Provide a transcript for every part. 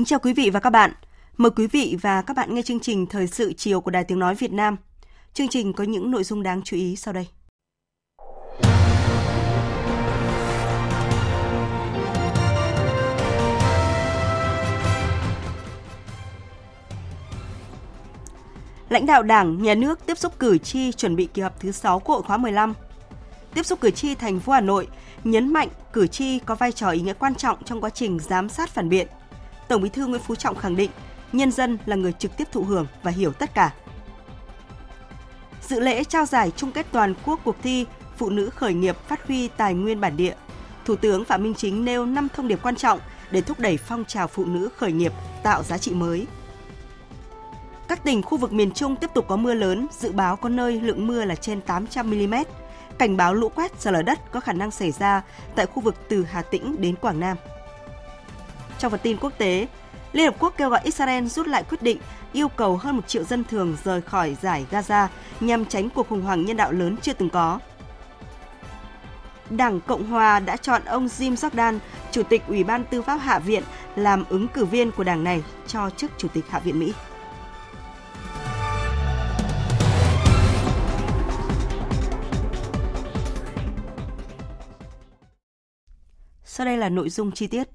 Kính chào quý vị và các bạn. Mời quý vị và các bạn nghe chương trình Thời sự chiều của Đài Tiếng Nói Việt Nam. Chương trình có những nội dung đáng chú ý sau đây. Lãnh đạo Đảng, Nhà nước tiếp xúc cử tri chuẩn bị kỳ họp thứ 6 Quốc hội khóa 15. Tiếp xúc cử tri thành phố Hà Nội nhấn mạnh cử tri có vai trò ý nghĩa quan trọng trong quá trình giám sát phản biện, Tổng Bí thư Nguyễn Phú Trọng khẳng định, nhân dân là người trực tiếp thụ hưởng và hiểu tất cả. Dự lễ trao giải chung kết toàn quốc cuộc thi Phụ nữ khởi nghiệp phát huy tài nguyên bản địa, Thủ tướng Phạm Minh Chính nêu 5 thông điệp quan trọng để thúc đẩy phong trào phụ nữ khởi nghiệp tạo giá trị mới. Các tỉnh khu vực miền Trung tiếp tục có mưa lớn, dự báo có nơi lượng mưa là trên 800 mm. Cảnh báo lũ quét, sạt lở đất có khả năng xảy ra tại khu vực từ Hà Tĩnh đến Quảng Nam. Trong phần tin quốc tế, Liên Hợp Quốc kêu gọi Israel rút lại quyết định yêu cầu hơn một triệu dân thường rời khỏi giải Gaza nhằm tránh cuộc khủng hoảng nhân đạo lớn chưa từng có. Đảng Cộng Hòa đã chọn ông Jim Jordan, Chủ tịch Ủy ban Tư pháp Hạ viện, làm ứng cử viên của đảng này cho chức Chủ tịch Hạ viện Mỹ. Sau đây là nội dung chi tiết.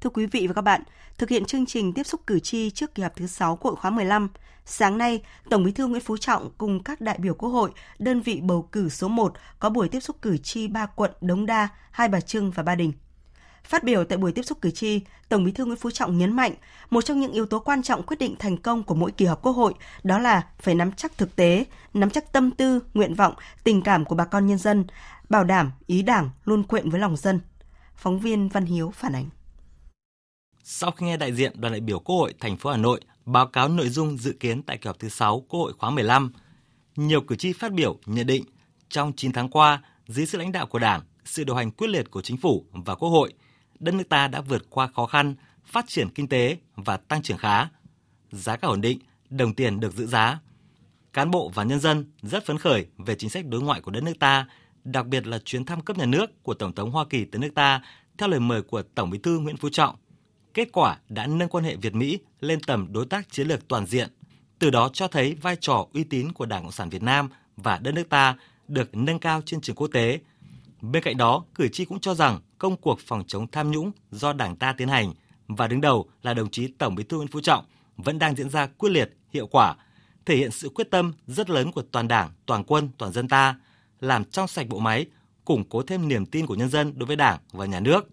Thưa quý vị và các bạn, thực hiện chương trình tiếp xúc cử tri trước kỳ họp thứ 6 Quốc hội khóa 15, sáng nay, Tổng Bí thư Nguyễn Phú Trọng cùng các đại biểu Quốc hội, đơn vị bầu cử số 1 có buổi tiếp xúc cử tri ba quận Đống Đa, Hai Bà Trưng và Ba Đình. Phát biểu tại buổi tiếp xúc cử tri, Tổng Bí thư Nguyễn Phú Trọng nhấn mạnh, một trong những yếu tố quan trọng quyết định thành công của mỗi kỳ họp Quốc hội đó là phải nắm chắc thực tế, nắm chắc tâm tư, nguyện vọng, tình cảm của bà con nhân dân, bảo đảm ý Đảng luôn quyện với lòng dân. Phóng viên Văn Hiếu phản ánh. Sau khi nghe đại diện đoàn đại biểu Quốc hội thành phố Hà Nội báo cáo nội dung dự kiến tại kỳ họp thứ 6 Quốc hội khóa 15, nhiều cử tri phát biểu nhận định trong 9 tháng qua, dưới sự lãnh đạo của Đảng, sự điều hành quyết liệt của chính phủ và Quốc hội, đất nước ta đã vượt qua khó khăn, phát triển kinh tế và tăng trưởng khá. Giá cả ổn định, đồng tiền được giữ giá. Cán bộ và nhân dân rất phấn khởi về chính sách đối ngoại của đất nước ta, đặc biệt là chuyến thăm cấp nhà nước của Tổng thống Hoa Kỳ tới nước ta theo lời mời của Tổng Bí thư Nguyễn Phú Trọng kết quả đã nâng quan hệ Việt-Mỹ lên tầm đối tác chiến lược toàn diện, từ đó cho thấy vai trò uy tín của Đảng Cộng sản Việt Nam và đất nước ta được nâng cao trên trường quốc tế. Bên cạnh đó, cử tri cũng cho rằng công cuộc phòng chống tham nhũng do Đảng ta tiến hành và đứng đầu là đồng chí Tổng Bí thư Nguyễn Phú Trọng vẫn đang diễn ra quyết liệt, hiệu quả, thể hiện sự quyết tâm rất lớn của toàn Đảng, toàn quân, toàn dân ta, làm trong sạch bộ máy, củng cố thêm niềm tin của nhân dân đối với Đảng và nhà nước.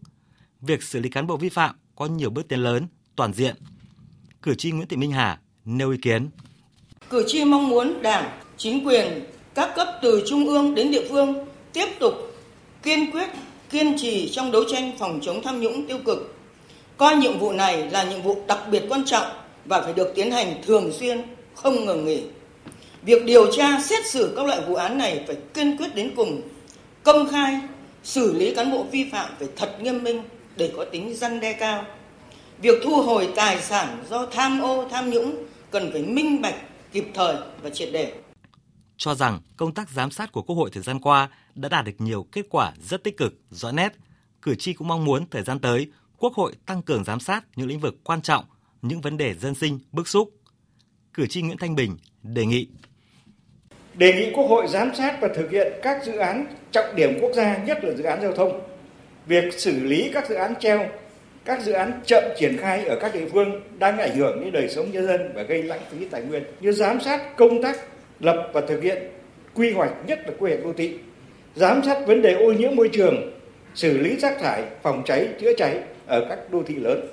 Việc xử lý cán bộ vi phạm có nhiều bước tiến lớn, toàn diện. Cử tri Nguyễn Thị Minh Hà nêu ý kiến. Cử tri mong muốn Đảng, chính quyền, các cấp từ trung ương đến địa phương tiếp tục kiên quyết, kiên trì trong đấu tranh phòng chống tham nhũng tiêu cực. Coi nhiệm vụ này là nhiệm vụ đặc biệt quan trọng và phải được tiến hành thường xuyên, không ngừng nghỉ. Việc điều tra, xét xử các loại vụ án này phải kiên quyết đến cùng, công khai, xử lý cán bộ vi phạm phải thật nghiêm minh, để có tính răn đe cao. Việc thu hồi tài sản do tham ô, tham nhũng cần phải minh bạch, kịp thời và triệt để. Cho rằng công tác giám sát của Quốc hội thời gian qua đã đạt được nhiều kết quả rất tích cực, rõ nét. Cử tri cũng mong muốn thời gian tới, Quốc hội tăng cường giám sát những lĩnh vực quan trọng, những vấn đề dân sinh, bức xúc. Cử tri Nguyễn Thanh Bình đề nghị đề nghị Quốc hội giám sát và thực hiện các dự án trọng điểm quốc gia, nhất là dự án giao thông, việc xử lý các dự án treo, các dự án chậm triển khai ở các địa phương đang ảnh hưởng đến đời sống nhân dân và gây lãng phí tài nguyên như giám sát công tác lập và thực hiện quy hoạch nhất là quy hoạch đô thị, giám sát vấn đề ô nhiễm môi trường, xử lý rác thải, phòng cháy, chữa cháy ở các đô thị lớn.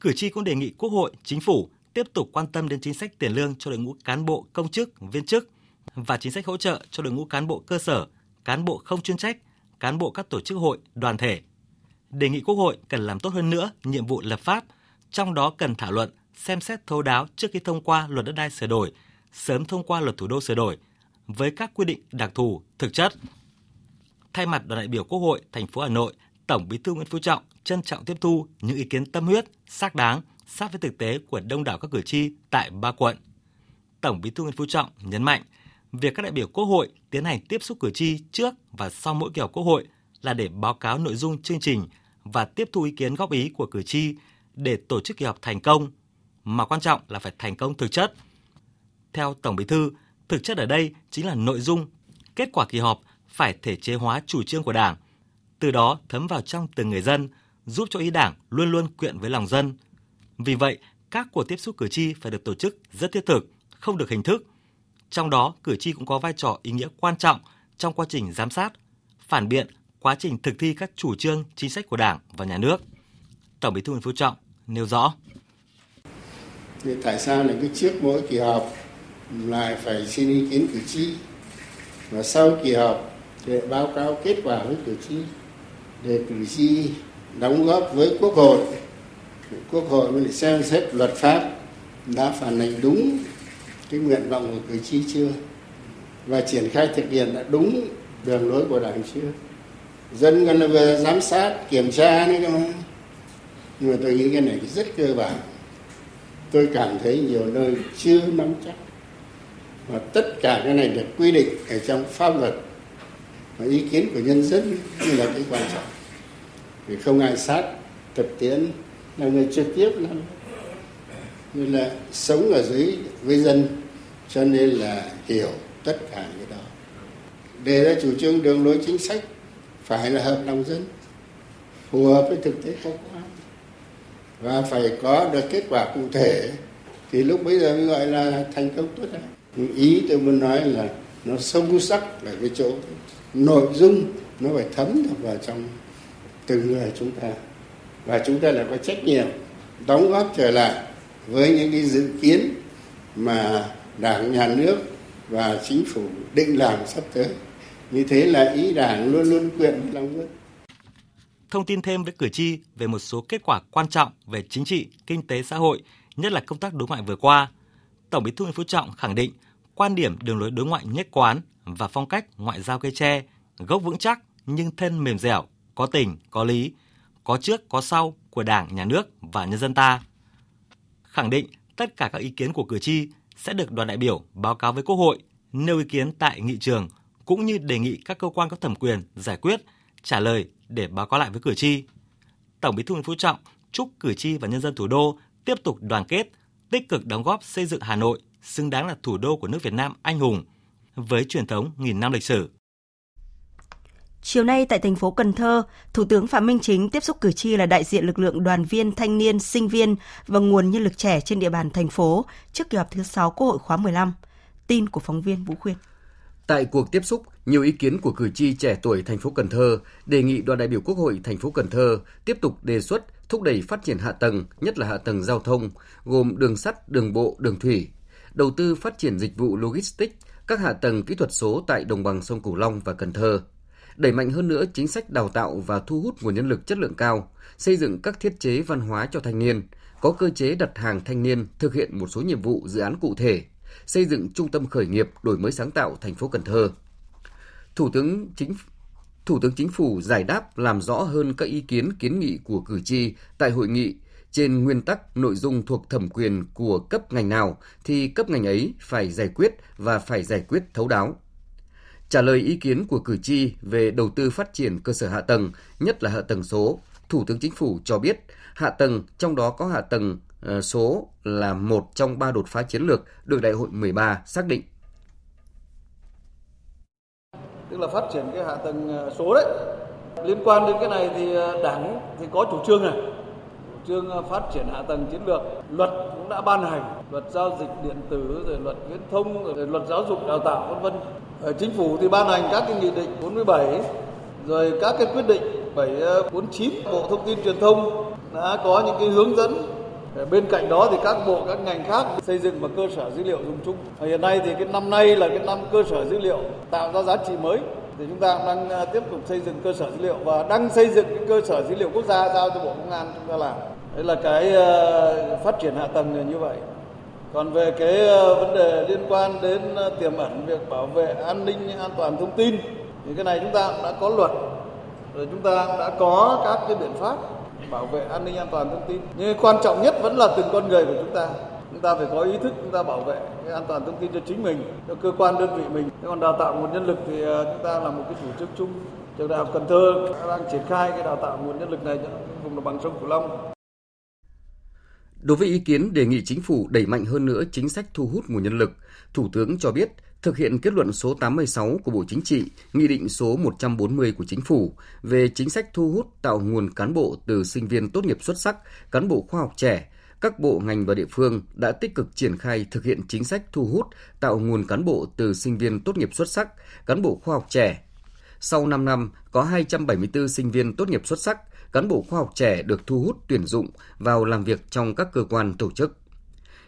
Cử tri cũng đề nghị Quốc hội, Chính phủ tiếp tục quan tâm đến chính sách tiền lương cho đội ngũ cán bộ công chức, viên chức và chính sách hỗ trợ cho đội ngũ cán bộ cơ sở, cán bộ không chuyên trách, cán bộ các tổ chức hội, đoàn thể. Đề nghị Quốc hội cần làm tốt hơn nữa nhiệm vụ lập pháp, trong đó cần thảo luận, xem xét thấu đáo trước khi thông qua luật đất đai sửa đổi, sớm thông qua luật thủ đô sửa đổi với các quy định đặc thù, thực chất. Thay mặt đoàn đại biểu Quốc hội thành phố Hà Nội, Tổng Bí thư Nguyễn Phú Trọng trân trọng tiếp thu những ý kiến tâm huyết, xác đáng, sát với thực tế của đông đảo các cử tri tại ba quận. Tổng Bí thư Nguyễn Phú Trọng nhấn mạnh, việc các đại biểu Quốc hội tiến hành tiếp xúc cử tri trước và sau mỗi kỳ họp Quốc hội là để báo cáo nội dung chương trình và tiếp thu ý kiến góp ý của cử tri để tổ chức kỳ họp thành công, mà quan trọng là phải thành công thực chất. Theo Tổng Bí thư, thực chất ở đây chính là nội dung, kết quả kỳ họp phải thể chế hóa chủ trương của Đảng, từ đó thấm vào trong từng người dân, giúp cho ý Đảng luôn luôn quyện với lòng dân. Vì vậy, các cuộc tiếp xúc cử tri phải được tổ chức rất thiết thực, không được hình thức. Trong đó, cử tri cũng có vai trò ý nghĩa quan trọng trong quá trình giám sát, phản biện quá trình thực thi các chủ trương, chính sách của Đảng và Nhà nước. Tổng Bí thư Nguyễn Phú Trọng nêu rõ. Thì tại sao là cứ trước mỗi kỳ họp lại phải xin ý kiến cử tri và sau kỳ họp để báo cáo kết quả với cử tri để cử tri đóng góp với quốc hội quốc hội mới xem xét luật pháp đã phản ánh đúng cái nguyện vọng của cử tri chưa? Và triển khai thực hiện đã đúng đường lối của đảng chưa? Dân gần là vừa giám sát, kiểm tra nữa cơ mà. Nhưng mà tôi nghĩ cái này rất cơ bản. Tôi cảm thấy nhiều nơi chưa nắm chắc. Và tất cả cái này được quy định ở trong pháp luật và ý kiến của nhân dân như là cái quan trọng. Vì không ai sát thực tiễn là người trực tiếp lắm như là sống ở dưới với dân, cho nên là hiểu tất cả cái đó. Đề ra chủ trương đường lối chính sách phải là hợp lòng dân, phù hợp với thực tế khách quan và phải có được kết quả cụ thể, thì lúc bây giờ mới gọi là thành công tốt đẹp. Ý tôi muốn nói là nó sâu sắc ở cái chỗ, nội dung nó phải thấm được vào trong từng người chúng ta. Và chúng ta là có trách nhiệm đóng góp trở lại với những cái dự kiến mà đảng nhà nước và chính phủ định làm sắp tới như thế là ý đảng luôn luôn quyền lòng dân thông tin thêm với cử tri về một số kết quả quan trọng về chính trị, kinh tế xã hội, nhất là công tác đối ngoại vừa qua. Tổng Bí thư Nguyễn Phú Trọng khẳng định quan điểm đường lối đối ngoại nhất quán và phong cách ngoại giao cây tre, gốc vững chắc nhưng thân mềm dẻo, có tình, có lý, có trước, có sau của Đảng, Nhà nước và nhân dân ta. Khẳng định tất cả các ý kiến của cử tri sẽ được đoàn đại biểu báo cáo với Quốc hội, nêu ý kiến tại nghị trường, cũng như đề nghị các cơ quan có thẩm quyền giải quyết, trả lời để báo cáo lại với cử tri. Tổng Bí thư Nguyễn Phú Trọng chúc cử tri và nhân dân thủ đô tiếp tục đoàn kết, tích cực đóng góp xây dựng Hà Nội xứng đáng là thủ đô của nước Việt Nam anh hùng với truyền thống nghìn năm lịch sử. Chiều nay tại thành phố Cần Thơ, Thủ tướng Phạm Minh Chính tiếp xúc cử tri là đại diện lực lượng đoàn viên, thanh niên, sinh viên và nguồn nhân lực trẻ trên địa bàn thành phố trước kỳ họp thứ 6 Quốc hội khóa 15. Tin của phóng viên Vũ Khuyên. Tại cuộc tiếp xúc, nhiều ý kiến của cử tri trẻ tuổi thành phố Cần Thơ đề nghị đoàn đại biểu Quốc hội thành phố Cần Thơ tiếp tục đề xuất thúc đẩy phát triển hạ tầng, nhất là hạ tầng giao thông, gồm đường sắt, đường bộ, đường thủy, đầu tư phát triển dịch vụ logistics, các hạ tầng kỹ thuật số tại đồng bằng sông Cửu Long và Cần Thơ, đẩy mạnh hơn nữa chính sách đào tạo và thu hút nguồn nhân lực chất lượng cao, xây dựng các thiết chế văn hóa cho thanh niên, có cơ chế đặt hàng thanh niên thực hiện một số nhiệm vụ dự án cụ thể, xây dựng trung tâm khởi nghiệp đổi mới sáng tạo thành phố Cần Thơ. Thủ tướng chính Thủ tướng Chính phủ giải đáp làm rõ hơn các ý kiến kiến nghị của cử tri tại hội nghị trên nguyên tắc nội dung thuộc thẩm quyền của cấp ngành nào thì cấp ngành ấy phải giải quyết và phải giải quyết thấu đáo. Trả lời ý kiến của cử tri về đầu tư phát triển cơ sở hạ tầng, nhất là hạ tầng số, Thủ tướng Chính phủ cho biết hạ tầng trong đó có hạ tầng ờ, số là một trong ba đột phá chiến lược được Đại hội 13 xác định. Tức là phát triển cái hạ tầng ờ, số đấy. Liên quan đến cái này thì ờ, Đảng thì có chủ trương này trương phát triển hạ tầng chiến lược luật cũng đã ban hành luật giao dịch điện tử rồi luật viễn thông rồi luật giáo dục đào tạo vân vân Ờ, chính phủ thì ban hành các cái nghị định 47 rồi các cái quyết định 1749 ờ, Bộ Thông tin Truyền thông đã có những cái hướng dẫn ờ, Bên cạnh đó thì các bộ, các ngành khác xây dựng một cơ sở dữ liệu dùng chung. Hiện nay thì cái năm nay là cái năm cơ sở dữ liệu tạo ra giá trị mới thì chúng ta đang tiếp tục xây dựng cơ sở dữ liệu và đang xây dựng cái cơ sở dữ liệu quốc gia giao cho Bộ Công an chúng ta làm. Đấy là cái phát triển hạ tầng như vậy. Còn về cái ờ, vấn đề liên quan đến ờ, tiềm ẩn việc bảo vệ an ninh, an toàn thông tin, thì cái này chúng ta cũng đã có luật. Rồi chúng ta đã có các cái biện pháp bảo vệ an ninh, an toàn thông tin. Nhưng quan trọng nhất vẫn là từng con người của chúng ta. Chúng ta phải có ý thức, chúng ta bảo vệ cái an toàn thông tin cho chính mình, cho cơ quan đơn vị mình. Còn đào tạo nguồn nhân lực thì ờ, chúng ta là một cái chủ trương chung. Trường đại học cần thơ đang triển khai cái đào tạo nguồn nhân lực này cho vùng đồng bằng sông cửu long. Đối với ý kiến đề nghị chính phủ đẩy mạnh hơn nữa chính sách thu hút nguồn nhân lực, Thủ tướng cho biết thực hiện kết luận số 86 của Bộ Chính trị, nghị định số 140 của Chính phủ về chính sách thu hút tạo nguồn cán bộ từ sinh viên tốt nghiệp xuất sắc, cán bộ khoa học trẻ, các bộ ngành và địa phương đã tích cực triển khai thực hiện chính sách thu hút tạo nguồn cán bộ từ sinh viên tốt nghiệp xuất sắc, cán bộ khoa học trẻ. Sau 5 năm, có 274 sinh viên tốt nghiệp xuất sắc, cán bộ khoa học trẻ được thu hút tuyển dụng vào làm việc trong các cơ quan tổ chức.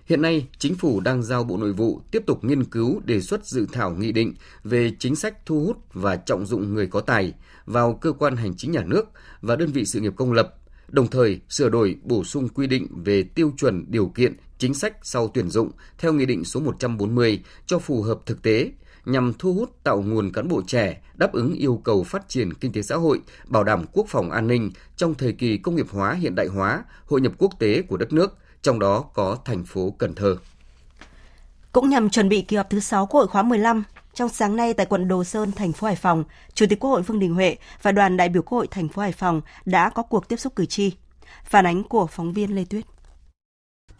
Hiện nay, Chính phủ đang giao Bộ Nội vụ tiếp tục nghiên cứu đề xuất dự thảo nghị định về chính sách thu hút và trọng dụng người có tài vào cơ quan hành chính nhà nước và đơn vị sự nghiệp công lập, đồng thời sửa đổi bổ sung quy định về tiêu chuẩn điều kiện chính sách sau tuyển dụng theo Nghị định số 140 cho phù hợp thực tế, nhằm thu hút tạo nguồn cán bộ trẻ đáp ứng yêu cầu phát triển kinh tế xã hội, bảo đảm quốc phòng an ninh trong thời kỳ công nghiệp hóa hiện đại hóa, hội nhập quốc tế của đất nước – trong đó có thành phố Cần Thơ. Cũng nhằm chuẩn bị kỳ họp thứ 6 Quốc hội khóa 15, trong sáng nay tại quận Đồ Sơn, thành phố Hải Phòng, Chủ tịch Quốc hội Vương Đình Huệ và đoàn đại biểu Quốc hội thành phố Hải Phòng đã có cuộc tiếp xúc cử tri. Phản ánh của phóng viên Lê Tuyết.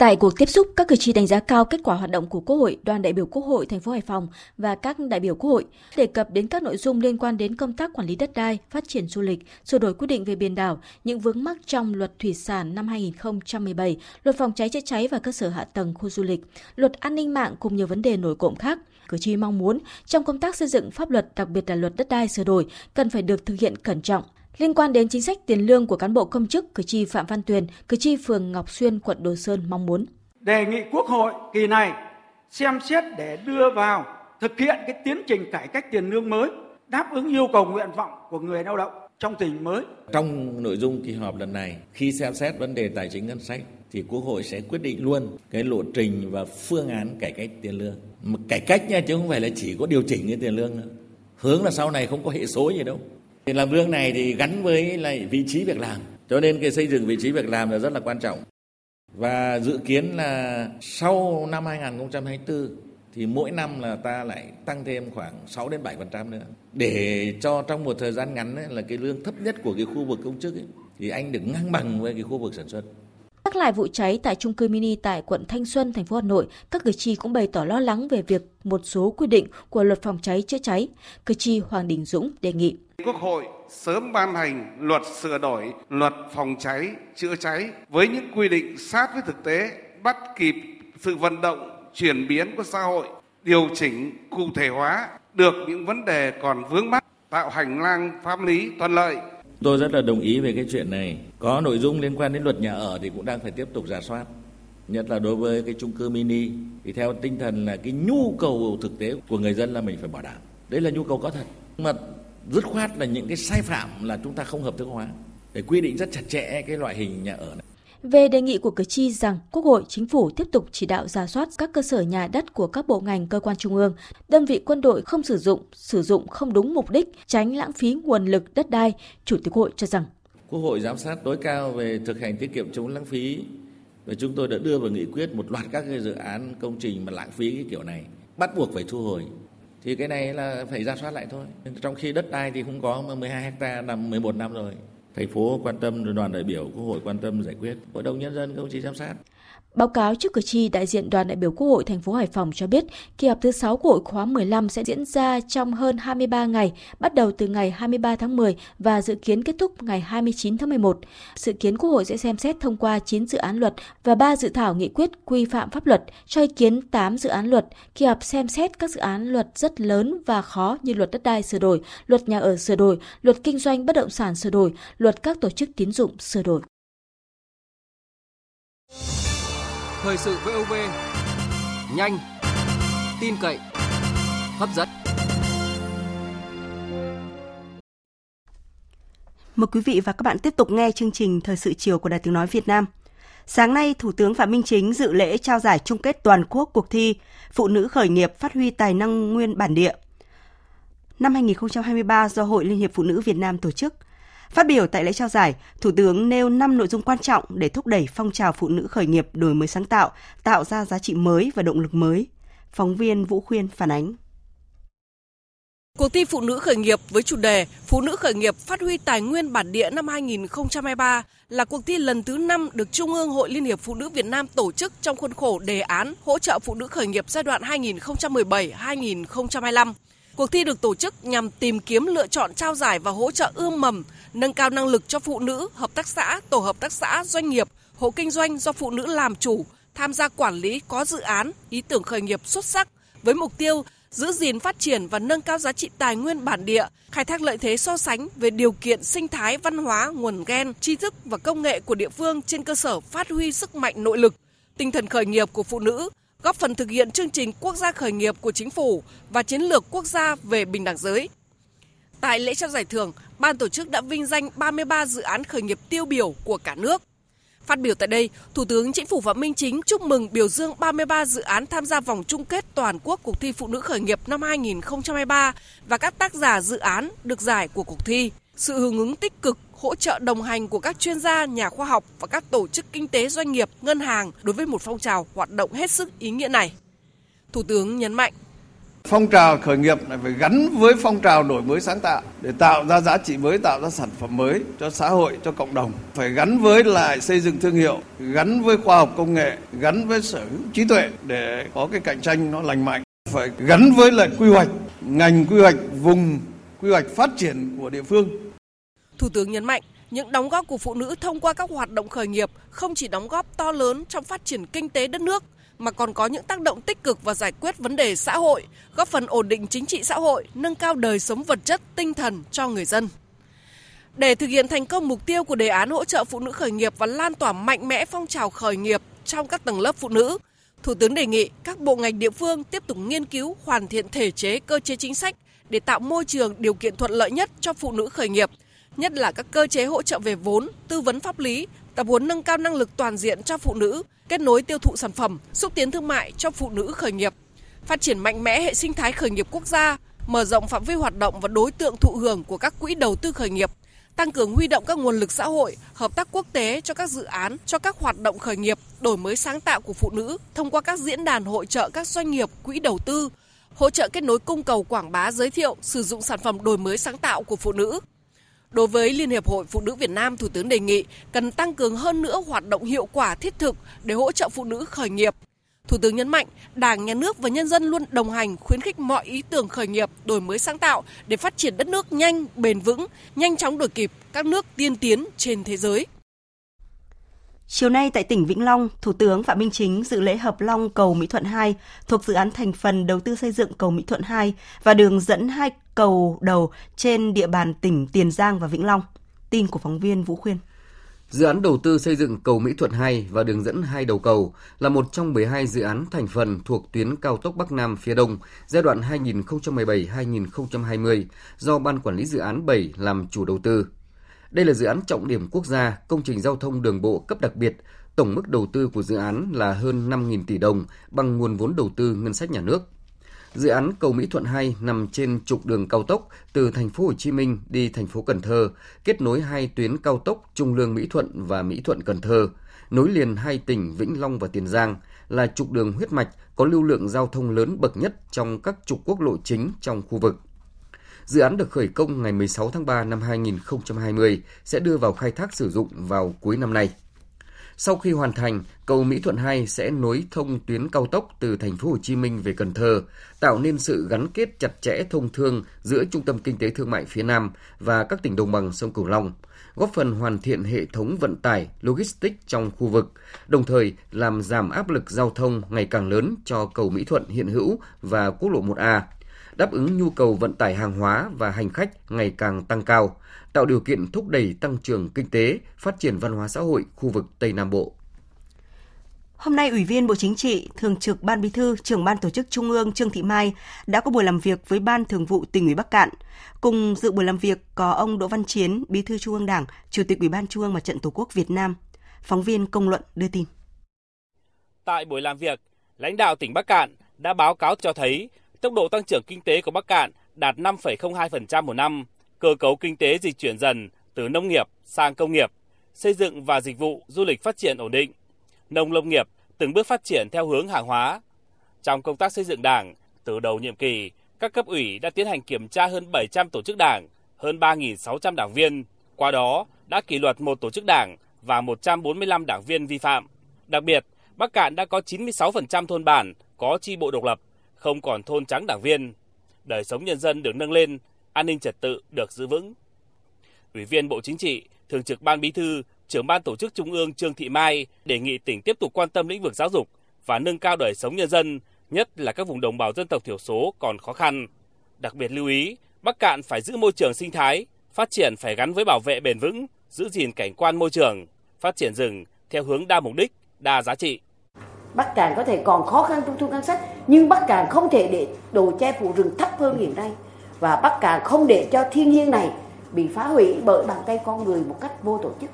Tại cuộc tiếp xúc, các cử tri đánh giá cao kết quả hoạt động của Quốc hội, đoàn đại biểu Quốc hội thành phố Hải Phòng và các đại biểu Quốc hội đề cập đến các nội dung liên quan đến công tác quản lý đất đai, phát triển du lịch, sửa đổi quy định về biển đảo, những vướng mắc trong luật thủy sản năm 2017, luật phòng cháy chữa cháy và cơ sở hạ tầng khu du lịch, luật an ninh mạng cùng nhiều vấn đề nổi cộng khác. Cử tri mong muốn trong công tác xây dựng pháp luật, đặc biệt là luật đất đai sửa đổi, cần phải được thực hiện cẩn trọng, Liên quan đến chính sách tiền lương của cán bộ công chức, cử tri Phạm Văn Tuyền, cử tri phường Ngọc Xuyên, quận Đồ Sơn mong muốn. Đề nghị Quốc hội kỳ này xem xét để đưa vào thực hiện cái tiến trình cải cách tiền lương mới, đáp ứng yêu cầu nguyện vọng của người lao động trong tình mới. Trong nội dung kỳ họp lần này, khi xem xét vấn đề tài chính ngân sách thì Quốc hội sẽ quyết định luôn cái lộ trình và phương án cải cách tiền lương. Mà cải cách nha chứ không phải là chỉ có điều chỉnh cái tiền lương nữa. Hướng là sau này không có hệ số gì đâu. Thì làm lương này thì gắn với lại vị trí việc làm. Cho nên cái xây dựng vị trí việc làm là rất là quan trọng. Và dự kiến là sau năm 2024 thì mỗi năm là ta lại tăng thêm khoảng 6 đến 7% nữa. Để cho trong một thời gian ngắn ấy, là cái lương thấp nhất của cái khu vực công chức ấy, thì anh được ngang bằng với cái khu vực sản xuất. Nhắc lại vụ cháy tại trung cư mini tại quận Thanh Xuân, thành phố Hà Nội, các cử tri cũng bày tỏ lo lắng về việc một số quy định của luật phòng cháy chữa cháy. Cử tri Hoàng Đình Dũng đề nghị Quốc hội sớm ban hành luật sửa đổi luật phòng cháy chữa cháy với những quy định sát với thực tế, bắt kịp sự vận động chuyển biến của xã hội, điều chỉnh cụ thể hóa được những vấn đề còn vướng mắc, tạo hành lang pháp lý thuận lợi Tôi rất là đồng ý về cái chuyện này. Có nội dung liên quan đến luật nhà ở thì cũng đang phải tiếp tục giả soát. Nhất là đối với cái chung cư mini, thì theo tinh thần là cái nhu cầu thực tế của người dân là mình phải bảo đảm. Đấy là nhu cầu có thật. Mà dứt khoát là những cái sai phạm là chúng ta không hợp thức hóa để quy định rất chặt chẽ cái loại hình nhà ở này. Về đề nghị của cử tri rằng Quốc hội, Chính phủ tiếp tục chỉ đạo ra soát các cơ sở nhà đất của các bộ ngành cơ quan trung ương, đơn vị quân đội không sử dụng, sử dụng không đúng mục đích, tránh lãng phí nguồn lực đất đai, Chủ tịch Quốc hội cho rằng Quốc hội giám sát tối cao về thực hành tiết kiệm chống lãng phí và chúng tôi đã đưa vào nghị quyết một loạt các cái dự án công trình mà lãng phí cái kiểu này bắt buộc phải thu hồi. Thì cái này là phải ra soát lại thôi. Trong khi đất đai thì không có mà 12 hecta nằm 11 năm rồi thành phố quan tâm đoàn đại biểu quốc hội quan tâm giải quyết. Hội đồng nhân dân công chí giám sát. Báo cáo trước cử tri, đại diện đoàn đại biểu Quốc hội thành phố Hải Phòng cho biết, kỳ họp thứ 6 của hội khóa 15 sẽ diễn ra trong hơn 23 ngày, bắt đầu từ ngày 23 tháng 10 và dự kiến kết thúc ngày 29 tháng 11. Dự kiến Quốc hội sẽ xem xét thông qua 9 dự án luật và 3 dự thảo nghị quyết quy phạm pháp luật, cho ý kiến 8 dự án luật. Kỳ họp xem xét các dự án luật rất lớn và khó như luật đất đai sửa đổi, luật nhà ở sửa đổi, luật kinh doanh bất động sản sửa đổi, luật các tổ chức tín dụng sửa đổi. Thời sự VOV nhanh, tin cậy, hấp dẫn. Mời quý vị và các bạn tiếp tục nghe chương trình Thời sự chiều của Đài Tiếng Nói Việt Nam. Sáng nay, Thủ tướng Phạm Minh Chính dự lễ trao giải chung kết toàn quốc cuộc thi Phụ nữ khởi nghiệp phát huy tài năng nguyên bản địa. Năm 2023 do Hội Liên hiệp Phụ nữ Việt Nam tổ chức – Phát biểu tại lễ trao giải, Thủ tướng nêu 5 nội dung quan trọng để thúc đẩy phong trào phụ nữ khởi nghiệp đổi mới sáng tạo, tạo ra giá trị mới và động lực mới. Phóng viên Vũ Khuyên phản ánh. Cuộc thi Phụ nữ khởi nghiệp với chủ đề Phụ nữ khởi nghiệp phát huy tài nguyên bản địa năm 2023 là cuộc thi lần thứ 5 được Trung ương Hội Liên hiệp Phụ nữ Việt Nam tổ chức trong khuôn khổ đề án hỗ trợ phụ nữ khởi nghiệp giai đoạn 2017-2025. Cuộc thi được tổ chức nhằm tìm kiếm lựa chọn trao giải và hỗ trợ ươm mầm, nâng cao năng lực cho phụ nữ, hợp tác xã, tổ hợp tác xã, doanh nghiệp, hộ kinh doanh do phụ nữ làm chủ, tham gia quản lý có dự án, ý tưởng khởi nghiệp xuất sắc với mục tiêu giữ gìn phát triển và nâng cao giá trị tài nguyên bản địa, khai thác lợi thế so sánh về điều kiện sinh thái, văn hóa, nguồn gen, tri thức và công nghệ của địa phương trên cơ sở phát huy sức mạnh nội lực, tinh thần khởi nghiệp của phụ nữ, góp phần thực hiện chương trình quốc gia khởi nghiệp của chính phủ và chiến lược quốc gia về bình đẳng giới. Tại lễ trao giải thưởng, ban tổ chức đã vinh danh 33 dự án khởi nghiệp tiêu biểu của cả nước. Phát biểu tại đây, Thủ tướng Chính phủ Phạm Minh Chính chúc mừng biểu dương 33 dự án tham gia vòng chung kết toàn quốc cuộc thi phụ nữ khởi nghiệp năm 2023 và các tác giả dự án được giải của cuộc thi. Sự hưởng ứng tích cực hỗ trợ đồng hành của các chuyên gia, nhà khoa học và các tổ chức kinh tế doanh nghiệp, ngân hàng đối với một phong trào hoạt động hết sức ý nghĩa này. Thủ tướng nhấn mạnh Phong trào khởi nghiệp này phải gắn với phong trào đổi mới sáng tạo để tạo ra giá trị mới, tạo ra sản phẩm mới cho xã hội, cho cộng đồng. Phải gắn với lại xây dựng thương hiệu, gắn với khoa học công nghệ, gắn với sở hữu trí tuệ để có cái cạnh tranh nó lành mạnh. Phải gắn với lại quy hoạch, ngành quy hoạch vùng, quy hoạch phát triển của địa phương Thủ tướng nhấn mạnh, những đóng góp của phụ nữ thông qua các hoạt động khởi nghiệp không chỉ đóng góp to lớn trong phát triển kinh tế đất nước, mà còn có những tác động tích cực và giải quyết vấn đề xã hội, góp phần ổn định chính trị xã hội, nâng cao đời sống vật chất, tinh thần cho người dân. Để thực hiện thành công mục tiêu của đề án hỗ trợ phụ nữ khởi nghiệp và lan tỏa mạnh mẽ phong trào khởi nghiệp trong các tầng lớp phụ nữ, Thủ tướng đề nghị các bộ ngành địa phương tiếp tục nghiên cứu hoàn thiện thể chế cơ chế chính sách để tạo môi trường điều kiện thuận lợi nhất cho phụ nữ khởi nghiệp – nhất là các cơ chế hỗ trợ về vốn, tư vấn pháp lý, tập huấn nâng cao năng lực toàn diện cho phụ nữ, kết nối tiêu thụ sản phẩm, xúc tiến thương mại cho phụ nữ khởi nghiệp, phát triển mạnh mẽ hệ sinh thái khởi nghiệp quốc gia, mở rộng phạm vi hoạt động và đối tượng thụ hưởng của các quỹ đầu tư khởi nghiệp, tăng cường huy động các nguồn lực xã hội, hợp tác quốc tế cho các dự án, cho các hoạt động khởi nghiệp, đổi mới sáng tạo của phụ nữ thông qua các diễn đàn hội trợ các doanh nghiệp, quỹ đầu tư, hỗ trợ kết nối cung cầu quảng bá giới thiệu sử dụng sản phẩm đổi mới sáng tạo của phụ nữ, Đối với Liên hiệp Hội Phụ nữ Việt Nam, Thủ tướng đề nghị cần tăng cường hơn nữa hoạt động hiệu quả thiết thực để hỗ trợ phụ nữ khởi nghiệp. Thủ tướng nhấn mạnh, Đảng, Nhà nước và nhân dân luôn đồng hành khuyến khích mọi ý tưởng khởi nghiệp, đổi mới sáng tạo để phát triển đất nước nhanh, bền vững, nhanh chóng đuổi kịp các nước tiên tiến trên thế giới. Chiều nay tại tỉnh Vĩnh Long, Thủ tướng Phạm Minh Chính dự lễ hợp long cầu Mỹ Thuận 2 thuộc dự án thành phần đầu tư xây dựng cầu Mỹ Thuận 2 và đường dẫn hai cầu đầu trên địa bàn tỉnh Tiền Giang và Vĩnh Long. Tin của phóng viên Vũ Khuyên. Dự án đầu tư xây dựng cầu Mỹ Thuận 2 và đường dẫn hai đầu cầu là một trong 12 dự án thành phần thuộc tuyến cao tốc Bắc Nam phía Đông giai đoạn 2017-2020 do Ban Quản lý Dự án 7 làm chủ đầu tư. Đây là dự án trọng điểm quốc gia, công trình giao thông đường bộ cấp đặc biệt. Tổng mức đầu tư của dự án là hơn 5.000 tỷ đồng bằng nguồn vốn đầu tư ngân sách nhà nước. Dự án cầu Mỹ Thuận 2 nằm trên trục đường cao tốc từ thành phố Hồ Chí Minh đi thành phố Cần Thơ, kết nối hai tuyến cao tốc Trung Lương Mỹ Thuận và Mỹ Thuận Cần Thơ, nối liền hai tỉnh Vĩnh Long và Tiền Giang, là trục đường huyết mạch có lưu lượng giao thông lớn bậc nhất trong các trục quốc lộ chính trong khu vực. Dự án được khởi công ngày 16 tháng 3 năm 2020 sẽ đưa vào khai thác sử dụng vào cuối năm nay. Sau khi hoàn thành, cầu Mỹ Thuận 2 sẽ nối thông tuyến cao tốc từ thành phố Hồ Chí Minh về Cần Thơ, tạo nên sự gắn kết chặt chẽ thông thương giữa trung tâm kinh tế thương mại phía Nam và các tỉnh đồng bằng sông Cửu Long, góp phần hoàn thiện hệ thống vận tải, logistics trong khu vực, đồng thời làm giảm áp lực giao thông ngày càng lớn cho cầu Mỹ Thuận hiện hữu và quốc lộ 1A, đáp ứng nhu cầu vận tải hàng hóa và hành khách ngày càng tăng cao, tạo điều kiện thúc đẩy tăng trưởng kinh tế, phát triển văn hóa xã hội khu vực Tây Nam Bộ. Hôm nay, Ủy viên Bộ Chính trị, Thường trực Ban Bí thư, trưởng Ban Tổ chức Trung ương Trương Thị Mai đã có buổi làm việc với Ban Thường vụ tỉnh ủy Bắc Cạn. Cùng dự buổi làm việc có ông Đỗ Văn Chiến, Bí thư Trung ương Đảng, Chủ tịch Ủy ban Trung ương Mặt trận Tổ quốc Việt Nam. Phóng viên Công luận đưa tin. Tại buổi làm việc, lãnh đạo tỉnh Bắc Cạn đã báo cáo cho thấy tốc độ tăng trưởng kinh tế của Bắc Cạn đạt 5,02% một năm, cơ cấu kinh tế dịch chuyển dần từ nông nghiệp sang công nghiệp, xây dựng và dịch vụ du lịch phát triển ổn định, nông lâm nghiệp từng bước phát triển theo hướng hàng hóa. Trong công tác xây dựng Đảng, từ đầu nhiệm kỳ, các cấp ủy đã tiến hành kiểm tra hơn 700 tổ chức đảng, hơn 3.600 đảng viên, qua đó đã kỷ luật một tổ chức đảng và 145 đảng viên vi phạm. Đặc biệt, Bắc Cạn đã có 96% thôn bản có chi bộ độc lập, không còn thôn trắng đảng viên. Đời sống nhân dân được nâng lên, an ninh trật tự được giữ vững. Ủy viên Bộ Chính trị, Thường trực Ban Bí thư, trưởng Ban Tổ chức Trung ương Trương Thị Mai đề nghị tỉnh tiếp tục quan tâm lĩnh vực giáo dục và nâng cao đời sống nhân dân, nhất là các vùng đồng bào dân tộc thiểu số còn khó khăn. Đặc biệt lưu ý, Bắc Cạn phải giữ môi trường sinh thái, phát triển phải gắn với bảo vệ bền vững, giữ gìn cảnh quan môi trường, phát triển rừng theo hướng đa mục đích, đa giá trị. Bắc Cạn có thể còn khó khăn trong thu ngân sách, nhưng Bắc Cạn không thể để đồ che phủ rừng thấp hơn hiện nay. Và Bắc Cạn không để cho thiên nhiên này bị phá hủy bởi bàn tay con người một cách vô tổ chức.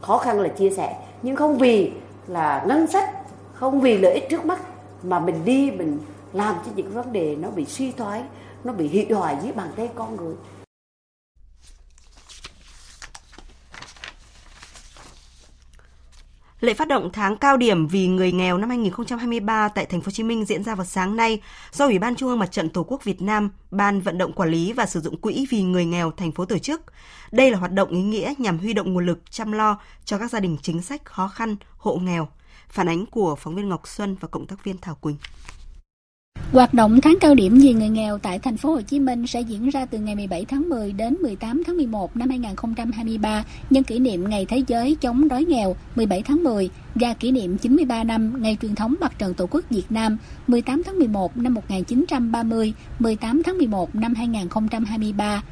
Khó khăn là chia sẻ, nhưng không vì là ngân sách, không vì lợi ích trước mắt mà mình đi mình làm cho những vấn đề nó bị suy thoái, nó bị hủy hoại dưới bàn tay con người. Lễ phát động tháng cao điểm vì người nghèo năm 2023 tại thành phố Hồ Chí Minh diễn ra vào sáng nay do Ủy ban Trung ương Mặt trận Tổ quốc Việt Nam, Ban vận động quản lý và sử dụng quỹ vì người nghèo thành phố tổ chức. Đây là hoạt động ý nghĩa nhằm huy động nguồn lực chăm lo cho các gia đình chính sách khó khăn, hộ nghèo. Phản ánh của phóng viên Ngọc Xuân và cộng tác viên Thảo Quỳnh. Hoạt động tháng cao điểm vì người nghèo tại thành phố Hồ Chí Minh sẽ diễn ra từ ngày 17 tháng 10 đến 18 tháng 11 năm 2023 nhân kỷ niệm Ngày Thế giới chống đói nghèo 17 tháng 10 và kỷ niệm 93 năm Ngày truyền thống Mặt trận Tổ quốc Việt Nam 18 tháng 11 năm 1930, 18 tháng 11 năm 2023.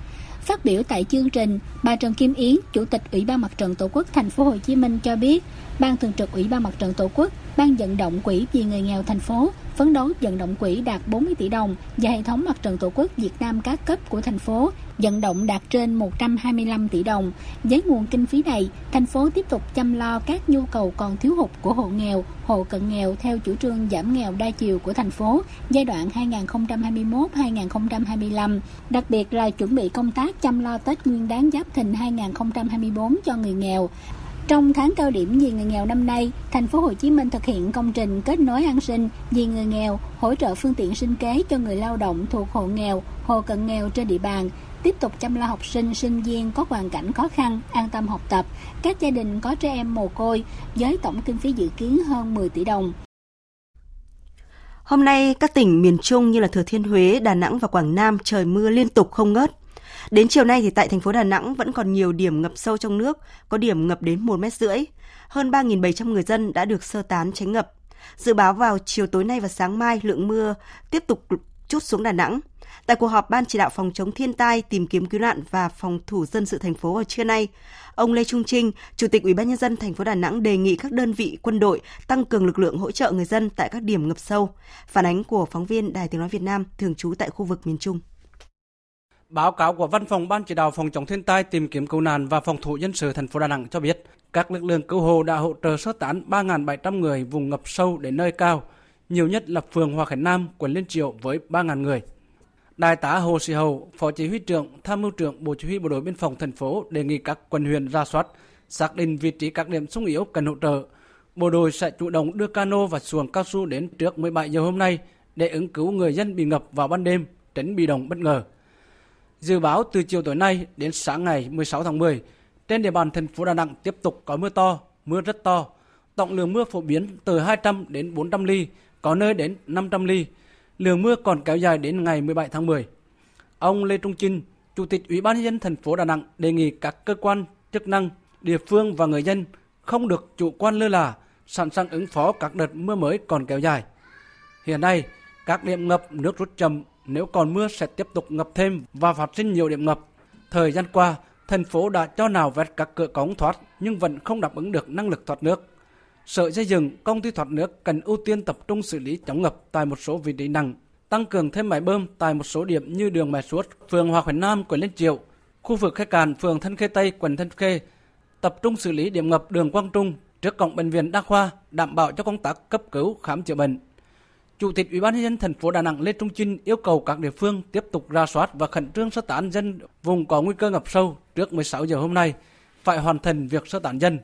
Phát biểu tại chương trình, bà Trần Kim Yến, Chủ tịch Ủy ban Mặt trận Tổ quốc Thành phố Hồ Chí Minh cho biết, Ban Thường trực Ủy ban Mặt trận Tổ quốc, Ban vận động quỹ vì người nghèo thành phố phấn đấu vận động quỹ đạt 40 tỷ đồng và hệ thống mặt trận tổ quốc Việt Nam các cấp của thành phố vận động đạt trên 125 tỷ đồng. Với nguồn kinh phí này, thành phố tiếp tục chăm lo các nhu cầu còn thiếu hụt của hộ nghèo, hộ cận nghèo theo chủ trương giảm nghèo đa chiều của thành phố giai đoạn 2021-2025, đặc biệt là chuẩn bị công tác chăm lo Tết Nguyên đán Giáp Thìn 2024 cho người nghèo, trong tháng cao điểm vì người nghèo năm nay, thành phố Hồ Chí Minh thực hiện công trình kết nối an sinh vì người nghèo, hỗ trợ phương tiện sinh kế cho người lao động thuộc hộ nghèo, hộ cận nghèo trên địa bàn, tiếp tục chăm lo học sinh, sinh viên có hoàn cảnh khó khăn, an tâm học tập, các gia đình có trẻ em mồ côi, với tổng kinh phí dự kiến hơn 10 tỷ đồng. Hôm nay, các tỉnh miền Trung như là Thừa Thiên Huế, Đà Nẵng và Quảng Nam trời mưa liên tục không ngớt. Đến chiều nay thì tại thành phố Đà Nẵng vẫn còn nhiều điểm ngập sâu trong nước, có điểm ngập đến 1 mét rưỡi. Hơn 3.700 người dân đã được sơ tán tránh ngập. Dự báo vào chiều tối nay và sáng mai lượng mưa tiếp tục chút xuống Đà Nẵng. Tại cuộc họp Ban chỉ đạo phòng chống thiên tai, tìm kiếm cứu nạn và phòng thủ dân sự thành phố vào trưa nay, ông Lê Trung Trinh, Chủ tịch Ủy ban nhân dân thành phố Đà Nẵng đề nghị các đơn vị quân đội tăng cường lực lượng hỗ trợ người dân tại các điểm ngập sâu. Phản ánh của phóng viên Đài Tiếng nói Việt Nam thường trú tại khu vực miền Trung. Báo cáo của Văn phòng Ban chỉ đạo phòng chống thiên tai, tìm kiếm cứu nạn và phòng thủ dân sự thành phố Đà Nẵng cho biết, các lực lượng cứu hộ đã hỗ trợ sơ tán 3.700 người vùng ngập sâu đến nơi cao, nhiều nhất là phường Hòa Khánh Nam, quận Liên Triệu với 3.000 người. Đại tá Hồ Sĩ Hậu, Phó Chỉ huy trưởng, Tham mưu trưởng Bộ Chỉ huy Bộ đội Biên phòng thành phố đề nghị các quận huyện ra soát, xác định vị trí các điểm sung yếu cần hỗ trợ. Bộ đội sẽ chủ động đưa cano và xuồng cao su đến trước 17 giờ hôm nay để ứng cứu người dân bị ngập vào ban đêm, tránh bị động bất ngờ. Dự báo từ chiều tối nay đến sáng ngày 16 tháng 10, trên địa bàn thành phố Đà Nẵng tiếp tục có mưa to, mưa rất to. tổng lượng mưa phổ biến từ 200 đến 400 ly, có nơi đến 500 ly. Lượng mưa còn kéo dài đến ngày 17 tháng 10. Ông Lê Trung Trinh, Chủ tịch Ủy ban nhân dân thành phố Đà Nẵng đề nghị các cơ quan chức năng, địa phương và người dân không được chủ quan lơ là, sẵn sàng ứng phó các đợt mưa mới còn kéo dài. Hiện nay, các điểm ngập nước rút chậm, nếu còn mưa sẽ tiếp tục ngập thêm và phát sinh nhiều điểm ngập. Thời gian qua, thành phố đã cho nào vét các cửa cống thoát nhưng vẫn không đáp ứng được năng lực thoát nước. Sở xây dựng, công ty thoát nước cần ưu tiên tập trung xử lý chống ngập tại một số vị trí nặng, tăng cường thêm máy bơm tại một số điểm như đường Mẹ Suốt, phường Hòa Khánh Nam, quận Liên Triệu, khu vực khai Càn, phường Thân Khê Tây, quận Thân Khê, tập trung xử lý điểm ngập đường Quang Trung trước cổng bệnh viện đa khoa, đảm bảo cho công tác cấp cứu khám chữa bệnh. Chủ tịch Ủy ban nhân dân thành phố Đà Nẵng Lê Trung Chinh yêu cầu các địa phương tiếp tục ra soát và khẩn trương sơ tán dân vùng có nguy cơ ngập sâu trước 16 giờ hôm nay, phải hoàn thành việc sơ tán dân.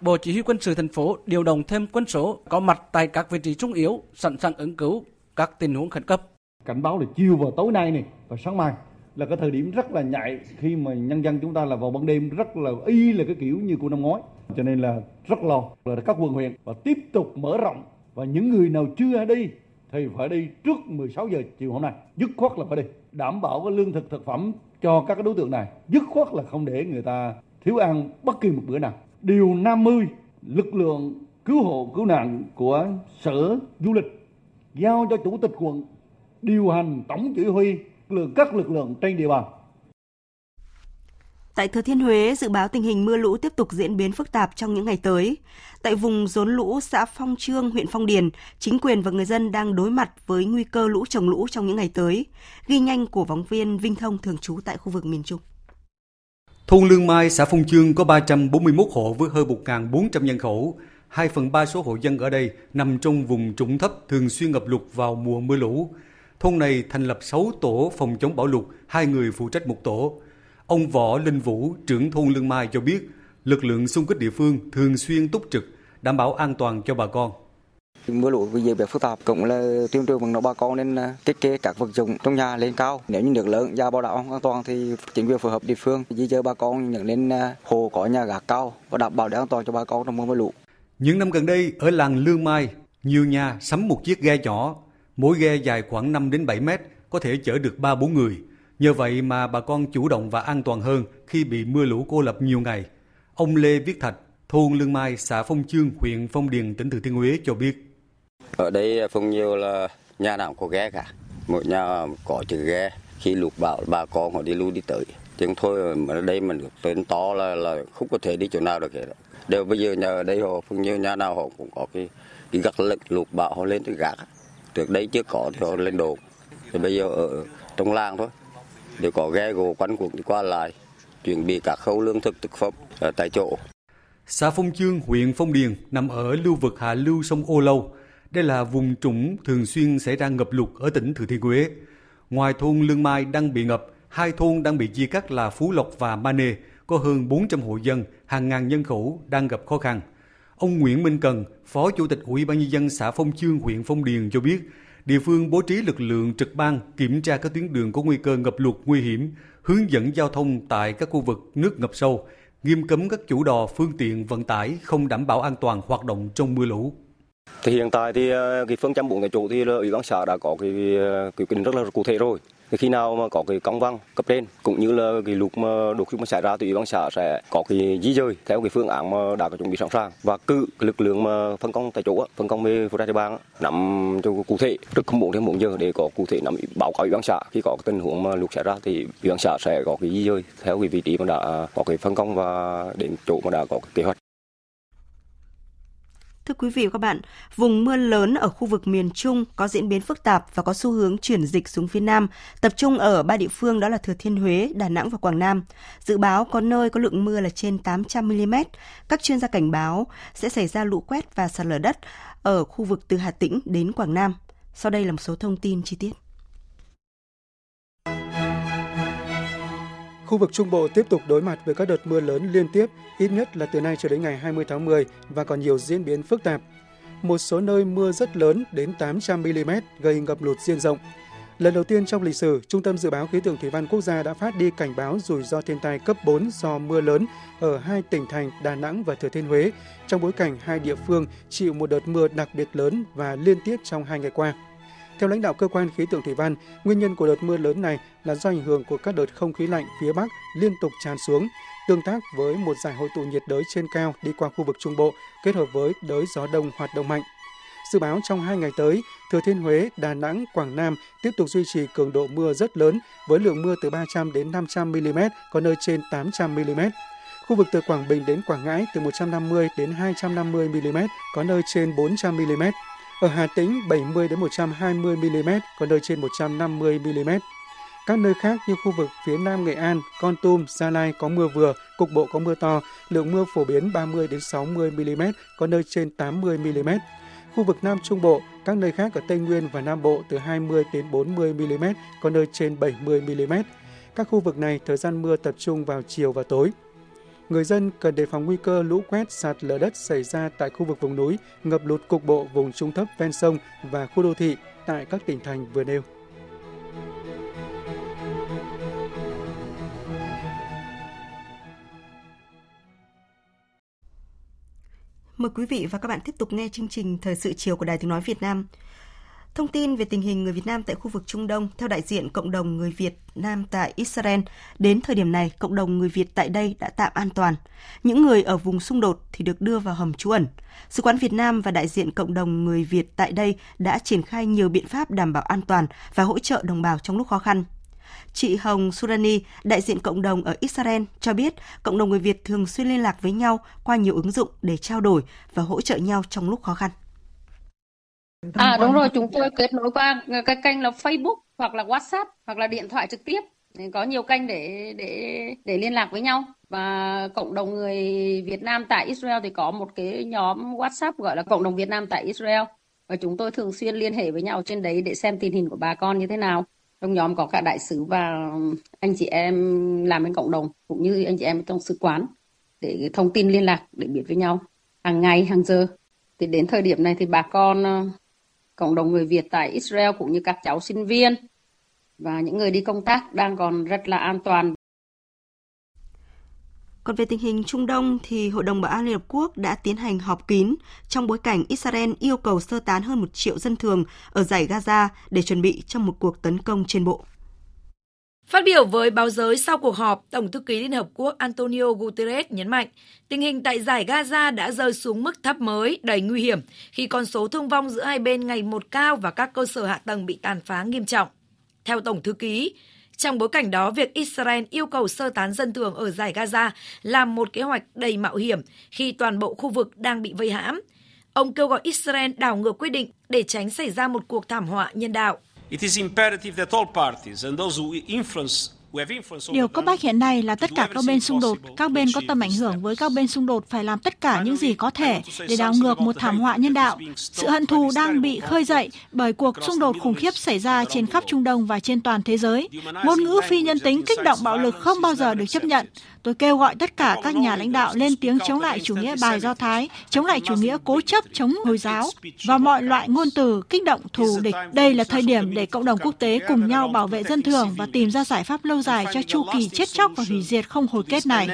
Bộ Chỉ huy quân sự thành phố điều động thêm quân số có mặt tại các vị trí trung yếu, sẵn sàng ứng cứu các tình huống khẩn cấp. Cảnh báo là chiều vào tối nay này và sáng mai là cái thời điểm rất là nhạy khi mà nhân dân chúng ta là vào ban đêm rất là y là cái kiểu như của năm ngoái cho nên là rất lo là các quận huyện và tiếp tục mở rộng và những người nào chưa đi thì phải đi trước 16 giờ chiều hôm nay. Dứt khoát là phải đi. Đảm bảo cái lương thực thực phẩm cho các đối tượng này. Dứt khoát là không để người ta thiếu ăn bất kỳ một bữa nào. Điều 50 lực lượng cứu hộ, cứu nạn của sở du lịch giao cho chủ tịch quận điều hành tổng chỉ huy lượng, các lực lượng trên địa bàn. Tại Thừa Thiên Huế, dự báo tình hình mưa lũ tiếp tục diễn biến phức tạp trong những ngày tới. Tại vùng rốn lũ xã Phong Trương, huyện Phong Điền, chính quyền và người dân đang đối mặt với nguy cơ lũ trồng lũ trong những ngày tới. Ghi nhanh của phóng viên Vinh Thông thường trú tại khu vực miền Trung. Thôn Lương Mai, xã Phong Trương có 341 hộ với hơn 1.400 nhân khẩu. 2 phần 3 số hộ dân ở đây nằm trong vùng trũng thấp thường xuyên ngập lụt vào mùa mưa lũ. Thôn này thành lập 6 tổ phòng chống bão lụt, hai người phụ trách một tổ. Ông Võ Linh Vũ, trưởng thôn Lương Mai cho biết, lực lượng xung kích địa phương thường xuyên túc trực, đảm bảo an toàn cho bà con. Mưa lũ vì diễn biến phức tạp cũng là tuyên truyền vận động bà con nên thiết kế các vật dụng trong nhà lên cao. Nếu như nước lớn ra bảo đảm an toàn thì chính quyền phối hợp địa phương di dời bà con nhận lên hồ có nhà gác cao và đảm bảo để an toàn cho bà con trong mưa lũ. Những năm gần đây ở làng Lương Mai, nhiều nhà sắm một chiếc ghe nhỏ, mỗi ghe dài khoảng 5 đến 7 mét, có thể chở được 3-4 người. Nhờ vậy mà bà con chủ động và an toàn hơn khi bị mưa lũ cô lập nhiều ngày. Ông Lê Viết Thạch, thôn Lương Mai, xã Phong Chương, huyện Phong Điền, tỉnh Thừa Thiên Huế cho biết. Ở đây Phong nhiều là nhà nào có ghe cả. Mỗi nhà có chữ ghe. Khi lụt bão bà con họ đi lưu đi tới. Chứ thôi mà ở đây mình tên to là là không có thể đi chỗ nào được hết. Đều bây giờ nhà ở đây họ Phong nhiều nhà nào họ cũng có cái cái gắt lực lụt bão họ lên tới gác. Trước đây chưa có thì họ lên đồ. Thì bây giờ ở trong làng thôi đều có ghe gỗ quanh cuộc đi qua lại, chuẩn bị các khâu lương thực thực phẩm ở tại chỗ. Xã Phong Chương, huyện Phong Điền nằm ở lưu vực hạ lưu sông Ô Lâu. Đây là vùng trũng thường xuyên xảy ra ngập lụt ở tỉnh Thừa Thiên Huế. Ngoài thôn Lương Mai đang bị ngập, hai thôn đang bị chia cắt là Phú Lộc và Ma Nê, có hơn 400 hộ dân, hàng ngàn nhân khẩu đang gặp khó khăn. Ông Nguyễn Minh Cần, Phó Chủ tịch Ủy ban nhân dân xã Phong Chương, huyện Phong Điền cho biết, địa phương bố trí lực lượng trực ban kiểm tra các tuyến đường có nguy cơ ngập lụt nguy hiểm, hướng dẫn giao thông tại các khu vực nước ngập sâu, nghiêm cấm các chủ đò phương tiện vận tải không đảm bảo an toàn hoạt động trong mưa lũ. Thì hiện tại thì ờ, cái phương châm bốn cái chỗ thì ờ, ủy ban xã đã có cái ờ, quy định rất là cụ thể rồi. Khi nào mà có cái công văn cấp trên, cũng như là cái lúc mà đột xuất mà xảy ra thì ủy ban xã sẽ có cái di dời theo cái phương án mà đã có chuẩn bị sẵn sàng. Và cử lực lượng mà phân công tại chỗ phân công về phụ trách địa bàn nắm cho cụ thể, trước không muộn đến muộn giờ để có cụ thể nắm, báo cáo ủy ban xã. Khi có tình huống mà lụt xảy ra thì ủy ban xã sẽ có cái di dời theo cái vị trí mà đã có cái phân công và đến chỗ mà đã có kế hoạch. Thưa quý vị và các bạn, vùng mưa lớn ở khu vực miền Trung có diễn biến phức tạp và có xu hướng chuyển dịch xuống phía Nam, tập trung ở ba địa phương đó là Thừa Thiên Huế, Đà Nẵng và Quảng Nam. Dự báo có nơi có lượng mưa là trên 800 mm. Các chuyên gia cảnh báo sẽ xảy ra lũ quét và sạt lở đất ở khu vực từ Hà Tĩnh đến Quảng Nam. Sau đây là một số thông tin chi tiết. Khu vực Trung Bộ tiếp tục đối mặt với các đợt mưa lớn liên tiếp, ít nhất là từ nay cho đến ngày 20 tháng 10 và còn nhiều diễn biến phức tạp. Một số nơi mưa rất lớn đến 800 mm gây ngập lụt diện rộng. Lần đầu tiên trong lịch sử, Trung tâm Dự báo Khí tượng Thủy văn Quốc gia đã phát đi cảnh báo rủi ro thiên tai cấp 4 do mưa lớn ở hai tỉnh thành Đà Nẵng và Thừa Thiên Huế, trong bối cảnh hai địa phương chịu một đợt mưa đặc biệt lớn và liên tiếp trong hai ngày qua. Theo lãnh đạo cơ quan khí tượng thủy văn, nguyên nhân của đợt mưa lớn này là do ảnh hưởng của các đợt không khí lạnh phía Bắc liên tục tràn xuống, tương tác với một giải hội tụ nhiệt đới trên cao đi qua khu vực Trung Bộ kết hợp với đới gió đông hoạt động mạnh. Dự báo trong hai ngày tới, Thừa Thiên Huế, Đà Nẵng, Quảng Nam tiếp tục duy trì cường độ mưa rất lớn với lượng mưa từ 300 đến 500 mm, có nơi trên 800 mm. Khu vực từ Quảng Bình đến Quảng Ngãi từ 150 đến 250 mm, có nơi trên 400 mm. Ở Hà Tĩnh 70 đến 120 mm, có nơi trên 150 mm. Các nơi khác như khu vực phía Nam Nghệ An, Con Tum, Gia Lai có mưa vừa, cục bộ có mưa to, lượng mưa phổ biến 30 đến 60 mm, có nơi trên 80 mm. Khu vực Nam Trung Bộ, các nơi khác ở Tây Nguyên và Nam Bộ từ 20 đến 40 mm, có nơi trên 70 mm. Các khu vực này thời gian mưa tập trung vào chiều và tối. Người dân cần đề phòng nguy cơ lũ quét sạt lở đất xảy ra tại khu vực vùng núi, ngập lụt cục bộ vùng trung thấp ven sông và khu đô thị tại các tỉnh thành vừa nêu. Mời quý vị và các bạn tiếp tục nghe chương trình Thời sự chiều của Đài Tiếng Nói Việt Nam. Thông tin về tình hình người Việt Nam tại khu vực Trung Đông theo đại diện cộng đồng người Việt Nam tại Israel, đến thời điểm này cộng đồng người Việt tại đây đã tạm an toàn. Những người ở vùng xung đột thì được đưa vào hầm trú ẩn. Sứ quán Việt Nam và đại diện cộng đồng người Việt tại đây đã triển khai nhiều biện pháp đảm bảo an toàn và hỗ trợ đồng bào trong lúc khó khăn. Chị Hồng Surani, đại diện cộng đồng ở Israel, cho biết cộng đồng người Việt thường xuyên liên lạc với nhau qua nhiều ứng dụng để trao đổi và hỗ trợ nhau trong lúc khó khăn. À đúng rồi, chúng tôi kết nối qua cái kênh là Facebook hoặc là WhatsApp hoặc là điện thoại trực tiếp. Có nhiều kênh để để để liên lạc với nhau và cộng đồng người Việt Nam tại Israel thì có một cái nhóm WhatsApp gọi là cộng đồng Việt Nam tại Israel và chúng tôi thường xuyên liên hệ với nhau trên đấy để xem tình hình của bà con như thế nào. Trong nhóm có cả đại sứ và anh chị em làm bên cộng đồng cũng như anh chị em trong sứ quán để thông tin liên lạc để biết với nhau hàng ngày hàng giờ. Thì đến thời điểm này thì bà con cộng đồng người Việt tại Israel cũng như các cháu sinh viên và những người đi công tác đang còn rất là an toàn. Còn về tình hình Trung Đông thì Hội đồng Bảo an Liên Hợp Quốc đã tiến hành họp kín trong bối cảnh Israel yêu cầu sơ tán hơn một triệu dân thường ở giải Gaza để chuẩn bị cho một cuộc tấn công trên bộ. Phát biểu với báo giới sau cuộc họp, Tổng thư ký Liên Hợp Quốc Antonio Guterres nhấn mạnh tình hình tại giải Gaza đã rơi xuống mức thấp mới, đầy nguy hiểm khi con số thương vong giữa hai bên ngày một cao và các cơ sở hạ tầng bị tàn phá nghiêm trọng. Theo Tổng thư ký, trong bối cảnh đó, việc Israel yêu cầu sơ tán dân thường ở giải Gaza là một kế hoạch đầy mạo hiểm khi toàn bộ khu vực đang bị vây hãm. Ông kêu gọi Israel đảo ngược quyết định để tránh xảy ra một cuộc thảm họa nhân đạo. It is imperative that all parties and those who influence Điều cấp bách hiện nay là tất cả các bên xung đột, các bên có tầm ảnh hưởng với các bên xung đột phải làm tất cả những gì có thể để đảo ngược một thảm họa nhân đạo. Sự hận thù đang bị khơi dậy bởi cuộc xung đột khủng khiếp xảy ra trên khắp Trung Đông và trên toàn thế giới. Ngôn ngữ phi nhân tính kích động bạo lực không bao giờ được chấp nhận. Tôi kêu gọi tất cả các nhà lãnh đạo lên tiếng chống lại chủ nghĩa bài do Thái, chống lại chủ nghĩa cố chấp chống Hồi giáo và mọi loại ngôn từ kích động thù địch. Đây là thời điểm để cộng đồng quốc tế cùng nhau bảo vệ dân thường và tìm ra giải pháp lâu dài cho chu kỳ chết chóc và hủy diệt không hồi kết này.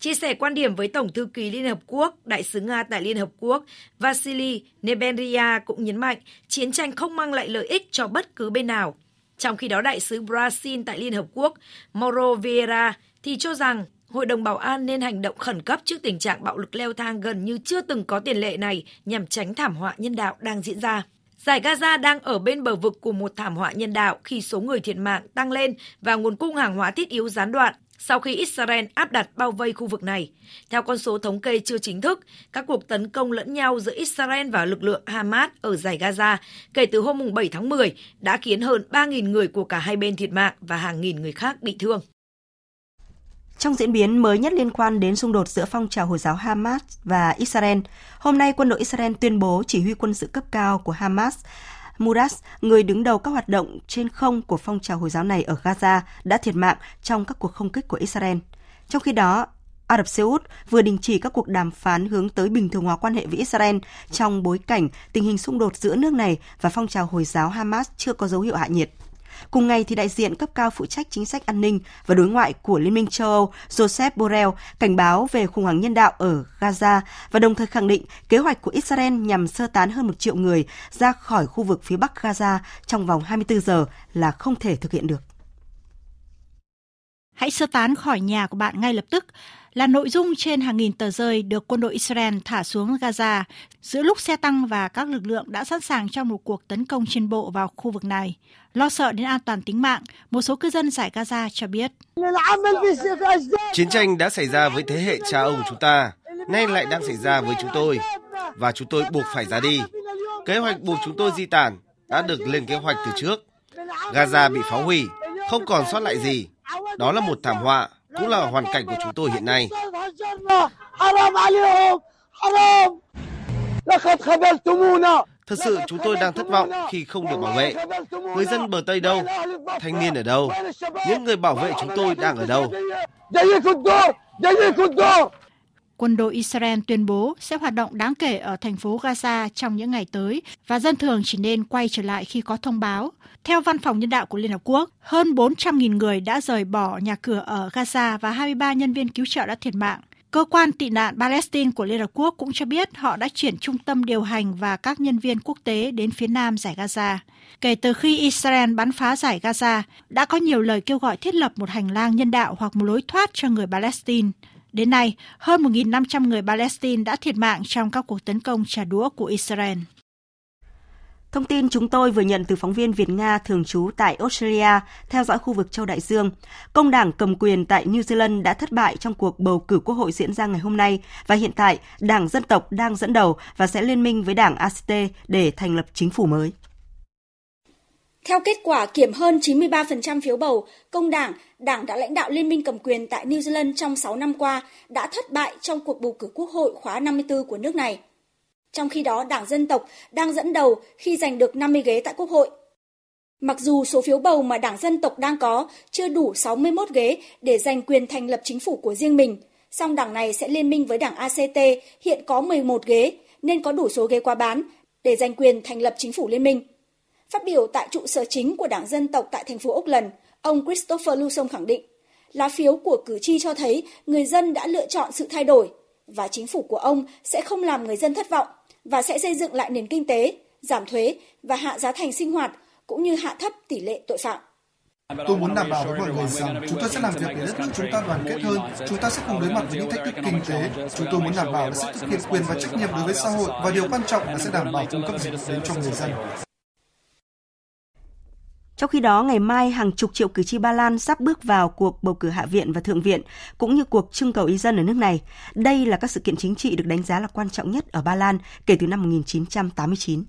Chia sẻ quan điểm với Tổng thư ký Liên Hợp Quốc, Đại sứ Nga tại Liên Hợp Quốc Vasily Nebenria cũng nhấn mạnh chiến tranh không mang lại lợi ích cho bất cứ bên nào. Trong khi đó, đại sứ Brazil tại Liên Hợp Quốc Mauro Vieira thì cho rằng Hội đồng Bảo an nên hành động khẩn cấp trước tình trạng bạo lực leo thang gần như chưa từng có tiền lệ này nhằm tránh thảm họa nhân đạo đang diễn ra. Giải Gaza đang ở bên bờ vực của một thảm họa nhân đạo khi số người thiệt mạng tăng lên và nguồn cung hàng hóa thiết yếu gián đoạn sau khi Israel áp đặt bao vây khu vực này. Theo con số thống kê chưa chính thức, các cuộc tấn công lẫn nhau giữa Israel và lực lượng Hamas ở giải Gaza kể từ hôm 7 tháng 10 đã khiến hơn 3.000 người của cả hai bên thiệt mạng và hàng nghìn người khác bị thương. Trong diễn biến mới nhất liên quan đến xung đột giữa phong trào Hồi giáo Hamas và Israel, hôm nay quân đội Israel tuyên bố chỉ huy quân sự cấp cao của Hamas Murad, người đứng đầu các hoạt động trên không của phong trào Hồi giáo này ở Gaza, đã thiệt mạng trong các cuộc không kích của Israel. Trong khi đó, Ả Rập Xê Út vừa đình chỉ các cuộc đàm phán hướng tới bình thường hóa quan hệ với Israel trong bối cảnh tình hình xung đột giữa nước này và phong trào Hồi giáo Hamas chưa có dấu hiệu hạ nhiệt. Cùng ngày thì đại diện cấp cao phụ trách chính sách an ninh và đối ngoại của Liên minh châu Âu Joseph Borrell, cảnh báo về khủng hoảng nhân đạo ở Gaza và đồng thời khẳng định kế hoạch của Israel nhằm sơ tán hơn một triệu người ra khỏi khu vực phía bắc Gaza trong vòng 24 giờ là không thể thực hiện được. Hãy sơ tán khỏi nhà của bạn ngay lập tức là nội dung trên hàng nghìn tờ rơi được quân đội Israel thả xuống Gaza giữa lúc xe tăng và các lực lượng đã sẵn sàng trong một cuộc tấn công trên bộ vào khu vực này. Lo sợ đến an toàn tính mạng, một số cư dân giải Gaza cho biết. Chiến tranh đã xảy ra với thế hệ cha ông chúng ta, nay lại đang xảy ra với chúng tôi, và chúng tôi buộc phải ra đi. Kế hoạch buộc chúng tôi di tản đã được lên kế hoạch từ trước. Gaza bị phá hủy, không còn sót lại gì. Đó là một thảm họa, cũng là hoàn cảnh của chúng tôi hiện nay. Thật sự, chúng tôi đang thất vọng khi không được bảo vệ. Người dân bờ Tây đâu? Thanh niên ở đâu? Những người bảo vệ chúng tôi đang ở đâu? Quân đội Israel tuyên bố sẽ hoạt động đáng kể ở thành phố Gaza trong những ngày tới và dân thường chỉ nên quay trở lại khi có thông báo. Theo Văn phòng Nhân đạo của Liên Hợp Quốc, hơn 400.000 người đã rời bỏ nhà cửa ở Gaza và 23 nhân viên cứu trợ đã thiệt mạng. Cơ quan tị nạn Palestine của Liên Hợp Quốc cũng cho biết họ đã chuyển trung tâm điều hành và các nhân viên quốc tế đến phía nam giải Gaza. Kể từ khi Israel bắn phá giải Gaza, đã có nhiều lời kêu gọi thiết lập một hành lang nhân đạo hoặc một lối thoát cho người Palestine. Đến nay, hơn 1.500 người Palestine đã thiệt mạng trong các cuộc tấn công trả đũa của Israel. Thông tin chúng tôi vừa nhận từ phóng viên Việt Nga thường trú tại Australia theo dõi khu vực châu Đại Dương. Công đảng cầm quyền tại New Zealand đã thất bại trong cuộc bầu cử quốc hội diễn ra ngày hôm nay và hiện tại Đảng Dân tộc đang dẫn đầu và sẽ liên minh với Đảng ACT để thành lập chính phủ mới. Theo kết quả kiểm hơn 93% phiếu bầu, Công đảng, đảng đã lãnh đạo Liên minh cầm quyền tại New Zealand trong 6 năm qua, đã thất bại trong cuộc bầu cử quốc hội khóa 54 của nước này. Trong khi đó, Đảng Dân tộc đang dẫn đầu khi giành được 50 ghế tại Quốc hội. Mặc dù số phiếu bầu mà Đảng Dân tộc đang có chưa đủ 61 ghế để giành quyền thành lập chính phủ của riêng mình, song đảng này sẽ liên minh với đảng ACT hiện có 11 ghế nên có đủ số ghế qua bán để giành quyền thành lập chính phủ liên minh. Phát biểu tại trụ sở chính của Đảng Dân tộc tại thành phố Auckland, ông Christopher Luson khẳng định, lá phiếu của cử tri cho thấy người dân đã lựa chọn sự thay đổi và chính phủ của ông sẽ không làm người dân thất vọng và sẽ xây dựng lại nền kinh tế, giảm thuế và hạ giá thành sinh hoạt cũng như hạ thấp tỷ lệ tội phạm. Tôi muốn đảm bảo với mọi người rằng chúng ta sẽ làm việc để đất nước chúng ta đoàn kết hơn, chúng ta sẽ cùng đối mặt với những thách thức kinh tế. Chúng tôi muốn đảm bảo là sẽ thực hiện quyền và trách nhiệm đối với xã hội và điều quan trọng là sẽ đảm bảo cung cấp dịch vụ đến cho người dân. Trong khi đó, ngày mai hàng chục triệu cử tri Ba Lan sắp bước vào cuộc bầu cử Hạ viện và Thượng viện, cũng như cuộc trưng cầu ý dân ở nước này. Đây là các sự kiện chính trị được đánh giá là quan trọng nhất ở Ba Lan kể từ năm 1989.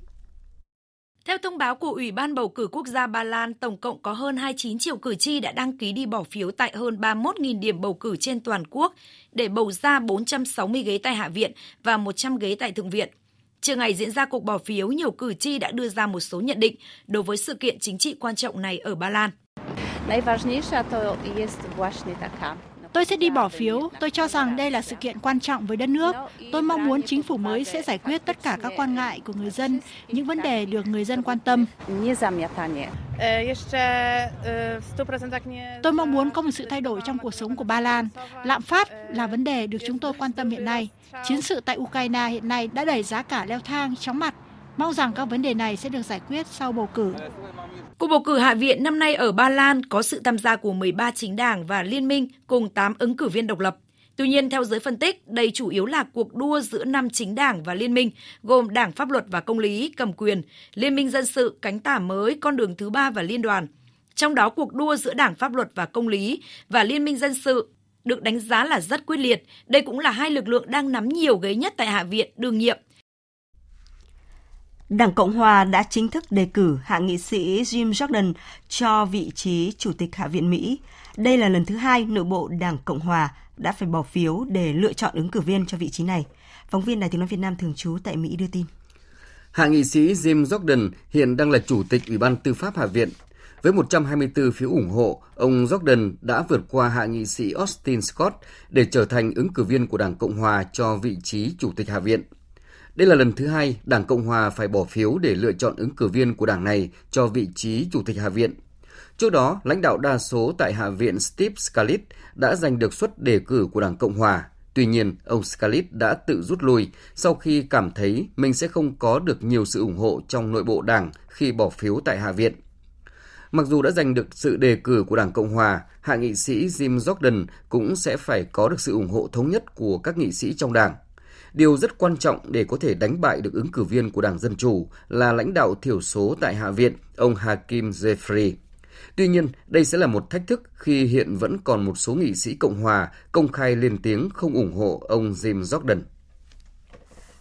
Theo thông báo của Ủy ban bầu cử quốc gia Ba Lan, tổng cộng có hơn 29 triệu cử tri đã đăng ký đi bỏ phiếu tại hơn 31.000 điểm bầu cử trên toàn quốc để bầu ra 460 ghế tại Hạ viện và 100 ghế tại Thượng viện. Trưa ngày diễn ra cuộc bỏ phiếu, nhiều cử tri đã đưa ra một số nhận định đối với sự kiện chính trị quan trọng này ở Ba Lan. Tôi sẽ đi bỏ phiếu. Tôi cho rằng đây là sự kiện quan trọng với đất nước. Tôi mong muốn chính phủ mới sẽ giải quyết tất cả các quan ngại của người dân, những vấn đề được người dân quan tâm. Tôi mong muốn có một sự thay đổi trong cuộc sống của Ba Lan. Lạm phát là vấn đề được chúng tôi quan tâm hiện nay. Chiến sự tại Ukraine hiện nay đã đẩy giá cả leo thang chóng mặt. Mong rằng các vấn đề này sẽ được giải quyết sau bầu cử. Cuộc bầu cử Hạ viện năm nay ở Ba Lan có sự tham gia của 13 chính đảng và liên minh cùng 8 ứng cử viên độc lập. Tuy nhiên, theo giới phân tích, đây chủ yếu là cuộc đua giữa năm chính đảng và liên minh, gồm Đảng Pháp luật và Công lý, cầm quyền, Liên minh Dân sự, Cánh tả mới, Con đường thứ ba và Liên đoàn. Trong đó, cuộc đua giữa Đảng Pháp luật và Công lý và Liên minh Dân sự được đánh giá là rất quyết liệt. Đây cũng là hai lực lượng đang nắm nhiều ghế nhất tại Hạ viện đương nhiệm. Đảng Cộng Hòa đã chính thức đề cử hạ nghị sĩ Jim Jordan cho vị trí Chủ tịch Hạ viện Mỹ. Đây là lần thứ hai nội bộ Đảng Cộng Hòa đã phải bỏ phiếu để lựa chọn ứng cử viên cho vị trí này. Phóng viên Đài tiếng nói Việt Nam thường trú tại Mỹ đưa tin. Hạ nghị sĩ Jim Jordan hiện đang là Chủ tịch Ủy ban Tư pháp Hạ viện. Với 124 phiếu ủng hộ, ông Jordan đã vượt qua hạ nghị sĩ Austin Scott để trở thành ứng cử viên của Đảng Cộng Hòa cho vị trí Chủ tịch Hạ viện. Đây là lần thứ hai Đảng Cộng Hòa phải bỏ phiếu để lựa chọn ứng cử viên của đảng này cho vị trí Chủ tịch Hạ viện. Trước đó, lãnh đạo đa số tại Hạ viện Steve Scalise đã giành được suất đề cử của Đảng Cộng Hòa. Tuy nhiên, ông Scalise đã tự rút lui sau khi cảm thấy mình sẽ không có được nhiều sự ủng hộ trong nội bộ đảng khi bỏ phiếu tại Hạ viện. Mặc dù đã giành được sự đề cử của Đảng Cộng Hòa, hạ nghị sĩ Jim Jordan cũng sẽ phải có được sự ủng hộ thống nhất của các nghị sĩ trong đảng. Điều rất quan trọng để có thể đánh bại được ứng cử viên của Đảng Dân Chủ là lãnh đạo thiểu số tại Hạ viện, ông Hakim Jeffrey. Tuy nhiên, đây sẽ là một thách thức khi hiện vẫn còn một số nghị sĩ Cộng hòa công khai lên tiếng không ủng hộ ông Jim Jordan.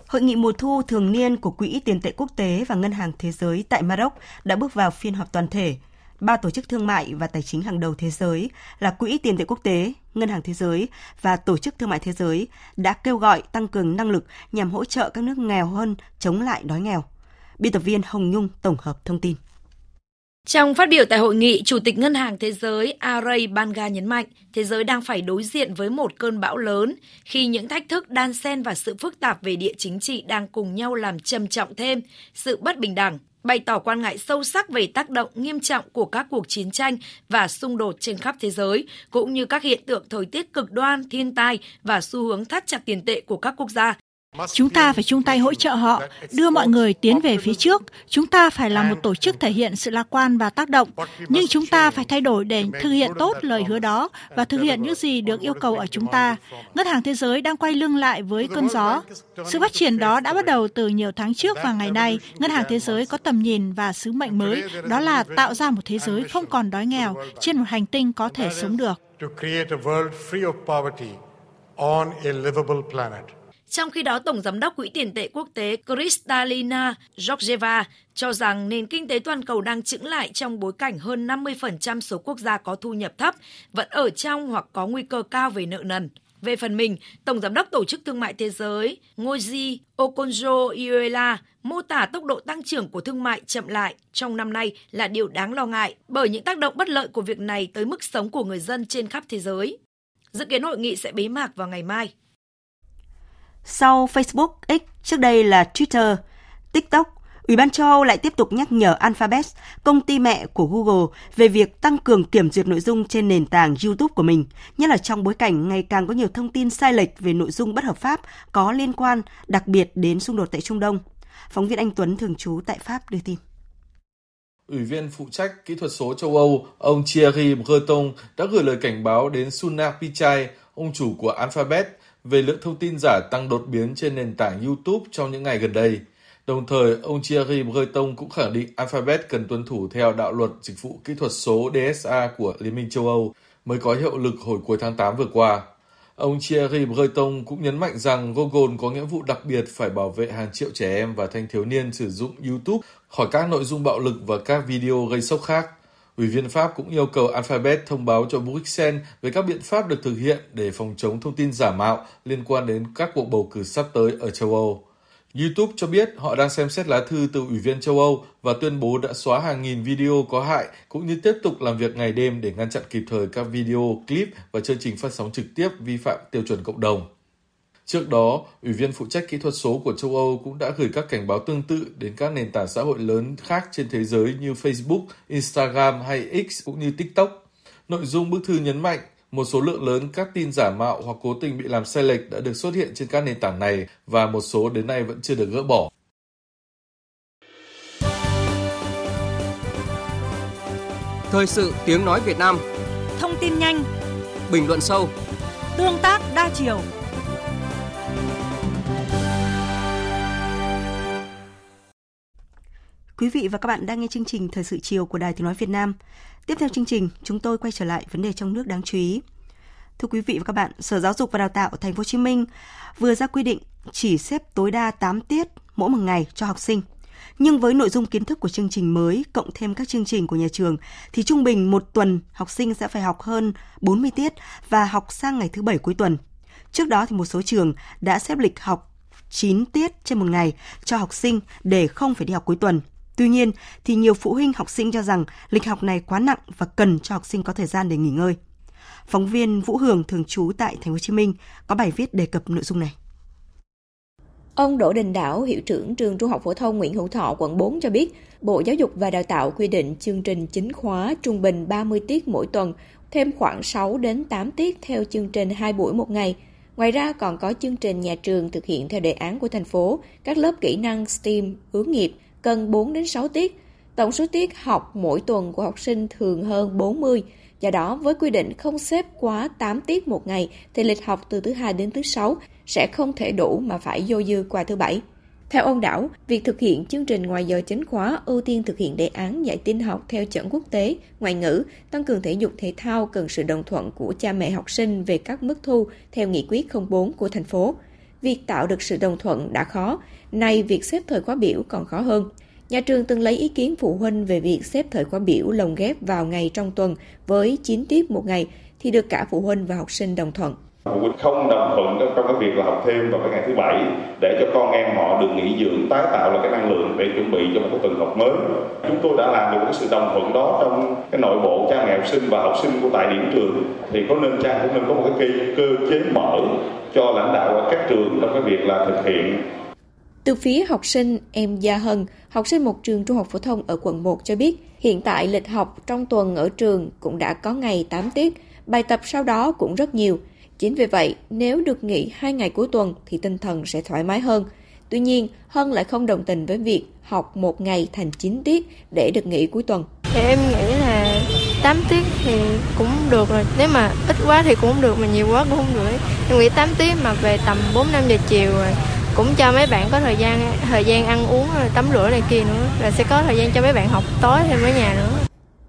Hội nghị mùa thu thường niên của Quỹ tiền tệ quốc tế và Ngân hàng Thế giới tại Maroc đã bước vào phiên họp toàn thể. Ba tổ chức thương mại và tài chính hàng đầu thế giới là Quỹ tiền tệ quốc tế, Ngân hàng Thế giới và Tổ chức Thương mại Thế giới đã kêu gọi tăng cường năng lực nhằm hỗ trợ các nước nghèo hơn chống lại đói nghèo. Biên tập viên Hồng Nhung tổng hợp thông tin. Trong phát biểu tại hội nghị, Chủ tịch Ngân hàng Thế giới Aray Banga nhấn mạnh, thế giới đang phải đối diện với một cơn bão lớn khi những thách thức đan xen và sự phức tạp về địa chính trị đang cùng nhau làm trầm trọng thêm sự bất bình đẳng, bày tỏ quan ngại sâu sắc về tác động nghiêm trọng của các cuộc chiến tranh và xung đột trên khắp thế giới, cũng như các hiện tượng thời tiết cực đoan, thiên tai và xu hướng thắt chặt tiền tệ của các quốc gia. Chúng ta phải chung tay hỗ trợ họ, đưa mọi người tiến về phía trước. Chúng ta phải là một tổ chức thể hiện sự lạc quan và tác động, nhưng chúng ta phải thay đổi để thực hiện tốt lời hứa đó và thực hiện những gì được yêu cầu ở chúng ta. Ngân hàng Thế giới đang quay lưng lại với cơn gió. Sự phát triển đó đã bắt đầu từ nhiều tháng trước và ngày nay, Ngân hàng Thế giới có tầm nhìn và sứ mệnh mới, đó là tạo ra một thế giới không còn đói nghèo trên một hành tinh có thể sống được. Trong khi đó, Tổng Giám đốc Quỹ tiền tệ quốc tế Kristalina Georgieva cho rằng nền kinh tế toàn cầu đang chững lại trong bối cảnh hơn 50% số quốc gia có thu nhập thấp vẫn ở trong hoặc có nguy cơ cao về nợ nần. Về phần mình, Tổng Giám đốc Tổ chức Thương mại Thế giới Ngozi Okonjo-Iweala mô tả tốc độ tăng trưởng của thương mại chậm lại trong năm nay là điều đáng lo ngại bởi những tác động bất lợi của việc này tới mức sống của người dân trên khắp thế giới. Dự kiến hội nghị sẽ bế mạc vào ngày mai. Sau Facebook, X, trước đây là Twitter, TikTok, Ủy ban châu Âu lại tiếp tục nhắc nhở Alphabet, công ty mẹ của Google, về việc tăng cường kiểm duyệt nội dung trên nền tảng YouTube của mình, nhất là trong bối cảnh ngày càng có nhiều thông tin sai lệch về nội dung bất hợp pháp có liên quan đặc biệt đến xung đột tại Trung Đông. Phóng viên Anh Tuấn thường trú tại Pháp đưa tin. Ủy viên phụ trách kỹ thuật số châu Âu, ông Thierry Breton đã gửi lời cảnh báo đến Sunak Pichai, ông chủ của Alphabet, về lượng thông tin giả tăng đột biến trên nền tảng YouTube trong những ngày gần đây. Đồng thời, ông Thierry Breton cũng khẳng định Alphabet cần tuân thủ theo đạo luật dịch vụ kỹ thuật số DSA của Liên minh châu Âu mới có hiệu lực hồi cuối tháng 8 vừa qua. Ông Thierry Breton cũng nhấn mạnh rằng Google có nghĩa vụ đặc biệt phải bảo vệ hàng triệu trẻ em và thanh thiếu niên sử dụng YouTube khỏi các nội dung bạo lực và các video gây sốc khác. Ủy viên Pháp cũng yêu cầu Alphabet thông báo cho Bruxelles về các biện pháp được thực hiện để phòng chống thông tin giả mạo liên quan đến các cuộc bầu cử sắp tới ở châu Âu. YouTube cho biết họ đang xem xét lá thư từ Ủy viên châu Âu và tuyên bố đã xóa hàng nghìn video có hại cũng như tiếp tục làm việc ngày đêm để ngăn chặn kịp thời các video, clip và chương trình phát sóng trực tiếp vi phạm tiêu chuẩn cộng đồng. Trước đó, Ủy viên phụ trách kỹ thuật số của châu Âu cũng đã gửi các cảnh báo tương tự đến các nền tảng xã hội lớn khác trên thế giới như Facebook, Instagram hay X cũng như TikTok. Nội dung bức thư nhấn mạnh một số lượng lớn các tin giả mạo hoặc cố tình bị làm sai lệch đã được xuất hiện trên các nền tảng này và một số đến nay vẫn chưa được gỡ bỏ. Thời sự tiếng nói Việt Nam Thông tin nhanh Bình luận sâu Tương tác đa chiều Quý vị và các bạn đang nghe chương trình Thời sự chiều của Đài Tiếng Nói Việt Nam. Tiếp theo chương trình, chúng tôi quay trở lại vấn đề trong nước đáng chú ý. Thưa quý vị và các bạn, Sở Giáo dục và Đào tạo Thành phố Hồ Chí Minh vừa ra quy định chỉ xếp tối đa 8 tiết mỗi một ngày cho học sinh. Nhưng với nội dung kiến thức của chương trình mới cộng thêm các chương trình của nhà trường thì trung bình một tuần học sinh sẽ phải học hơn 40 tiết và học sang ngày thứ bảy cuối tuần. Trước đó thì một số trường đã xếp lịch học 9 tiết trên một ngày cho học sinh để không phải đi học cuối tuần. Tuy nhiên, thì nhiều phụ huynh học sinh cho rằng lịch học này quá nặng và cần cho học sinh có thời gian để nghỉ ngơi. Phóng viên Vũ Hường thường trú tại Thành phố Hồ Chí Minh có bài viết đề cập nội dung này. Ông Đỗ Đình Đảo, hiệu trưởng trường Trung học phổ thông Nguyễn Hữu Thọ, quận 4 cho biết, Bộ Giáo dục và Đào tạo quy định chương trình chính khóa trung bình 30 tiết mỗi tuần, thêm khoảng 6 đến 8 tiết theo chương trình 2 buổi một ngày. Ngoài ra còn có chương trình nhà trường thực hiện theo đề án của thành phố, các lớp kỹ năng STEAM, hướng nghiệp cần 4 đến 6 tiết. Tổng số tiết học mỗi tuần của học sinh thường hơn 40, Do đó, với quy định không xếp quá 8 tiết một ngày, thì lịch học từ thứ hai đến thứ sáu sẽ không thể đủ mà phải dôi dư qua thứ bảy. Theo ông Đảo, việc thực hiện chương trình ngoài giờ chính khóa ưu tiên thực hiện đề án dạy tin học theo chuẩn quốc tế, ngoại ngữ, tăng cường thể dục thể thao cần sự đồng thuận của cha mẹ học sinh về các mức thu theo nghị quyết 04 của thành phố. Việc tạo được sự đồng thuận đã khó, nay việc xếp thời khóa biểu còn khó hơn. Nhà trường từng lấy ý kiến phụ huynh về việc xếp thời khóa biểu lồng ghép vào ngày trong tuần với 9 tiết một ngày thì được cả phụ huynh và học sinh đồng thuận. Phụ huynh không đồng thuận trong cái việc là học thêm vào cái ngày thứ bảy để cho con em họ được nghỉ dưỡng, tái tạo lại cái năng lượng để chuẩn bị cho một cái tuần học mới. Chúng tôi đã làm được cái sự đồng thuận đó trong cái nội bộ cha mẹ học sinh và học sinh của tại điểm trường thì có nên cha cũng nên có một cái cơ chế mở cho lãnh đạo các trường trong cái việc là thực hiện từ phía học sinh, em Gia Hân, học sinh một trường trung học phổ thông ở quận 1 cho biết, hiện tại lịch học trong tuần ở trường cũng đã có ngày 8 tiết, bài tập sau đó cũng rất nhiều. Chính vì vậy, nếu được nghỉ hai ngày cuối tuần thì tinh thần sẽ thoải mái hơn. Tuy nhiên, Hân lại không đồng tình với việc học một ngày thành 9 tiết để được nghỉ cuối tuần. Thì em nghĩ là 8 tiết thì cũng được rồi. Nếu mà ít quá thì cũng không được, mà nhiều quá cũng không được. Em nghĩ 8 tiết mà về tầm 4-5 giờ chiều rồi cũng cho mấy bạn có thời gian thời gian ăn uống tắm rửa này kia nữa là sẽ có thời gian cho mấy bạn học tối thêm ở nhà nữa.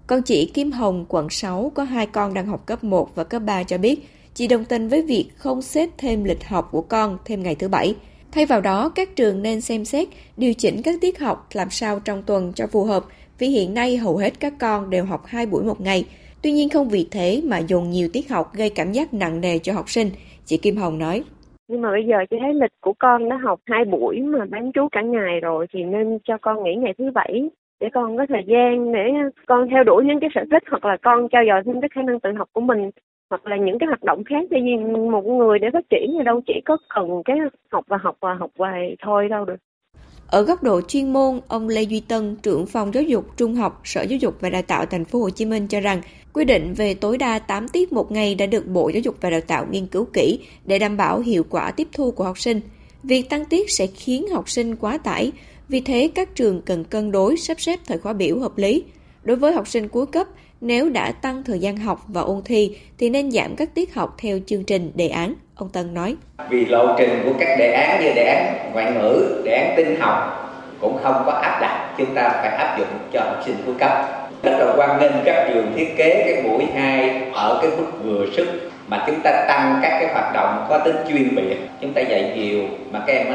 Con chị Kim Hồng, quận 6 có hai con đang học cấp 1 và cấp 3 cho biết chị đồng tình với việc không xếp thêm lịch học của con thêm ngày thứ bảy. Thay vào đó, các trường nên xem xét điều chỉnh các tiết học làm sao trong tuần cho phù hợp vì hiện nay hầu hết các con đều học hai buổi một ngày. Tuy nhiên không vì thế mà dồn nhiều tiết học gây cảm giác nặng nề cho học sinh, chị Kim Hồng nói nhưng mà bây giờ chị thấy lịch của con nó học hai buổi mà bán trú cả ngày rồi thì nên cho con nghỉ ngày thứ bảy để con có thời gian để con theo đuổi những cái sở thích hoặc là con trao dồi thêm cái khả năng tự học của mình hoặc là những cái hoạt động khác. Tại vì một người để phát triển thì đâu chỉ có cần cái học và học và học bài thôi đâu được. Ở góc độ chuyên môn, ông Lê Duy Tân, trưởng phòng giáo dục trung học, Sở Giáo dục và Đào tạo thành phố Hồ Chí Minh cho rằng quy định về tối đa 8 tiết một ngày đã được Bộ Giáo dục và Đào tạo nghiên cứu kỹ để đảm bảo hiệu quả tiếp thu của học sinh. Việc tăng tiết sẽ khiến học sinh quá tải, vì thế các trường cần cân đối sắp xếp thời khóa biểu hợp lý. Đối với học sinh cuối cấp, nếu đã tăng thời gian học và ôn thi thì nên giảm các tiết học theo chương trình đề án, ông Tân nói. Vì lộ trình của các đề án như đề án ngoại ngữ, đề án tin học cũng không có áp đặt, chúng ta phải áp dụng cho học sinh cuối cấp. Rất là quan nên các trường thiết kế cái buổi 2 ở cái mức vừa sức mà chúng ta tăng các cái hoạt động có tính chuyên biệt, chúng ta dạy nhiều mà các em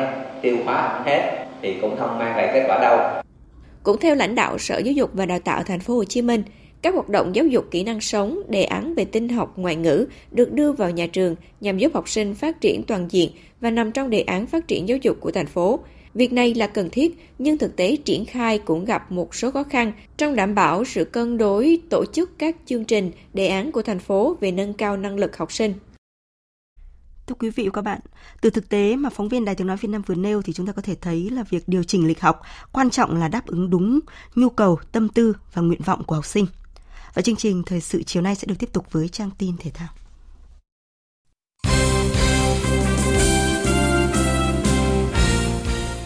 tiêu hóa hết thì cũng không mang lại kết quả đâu. Cũng theo lãnh đạo Sở Giáo dục và Đào tạo thành phố Hồ Chí Minh, các hoạt động giáo dục kỹ năng sống, đề án về tinh học ngoại ngữ được đưa vào nhà trường nhằm giúp học sinh phát triển toàn diện và nằm trong đề án phát triển giáo dục của thành phố. Việc này là cần thiết, nhưng thực tế triển khai cũng gặp một số khó khăn trong đảm bảo sự cân đối tổ chức các chương trình, đề án của thành phố về nâng cao năng lực học sinh. Thưa quý vị và các bạn, từ thực tế mà phóng viên Đài Tiếng Nói Việt Nam vừa nêu thì chúng ta có thể thấy là việc điều chỉnh lịch học quan trọng là đáp ứng đúng nhu cầu, tâm tư và nguyện vọng của học sinh. Và chương trình Thời sự chiều nay sẽ được tiếp tục với trang tin thể thao.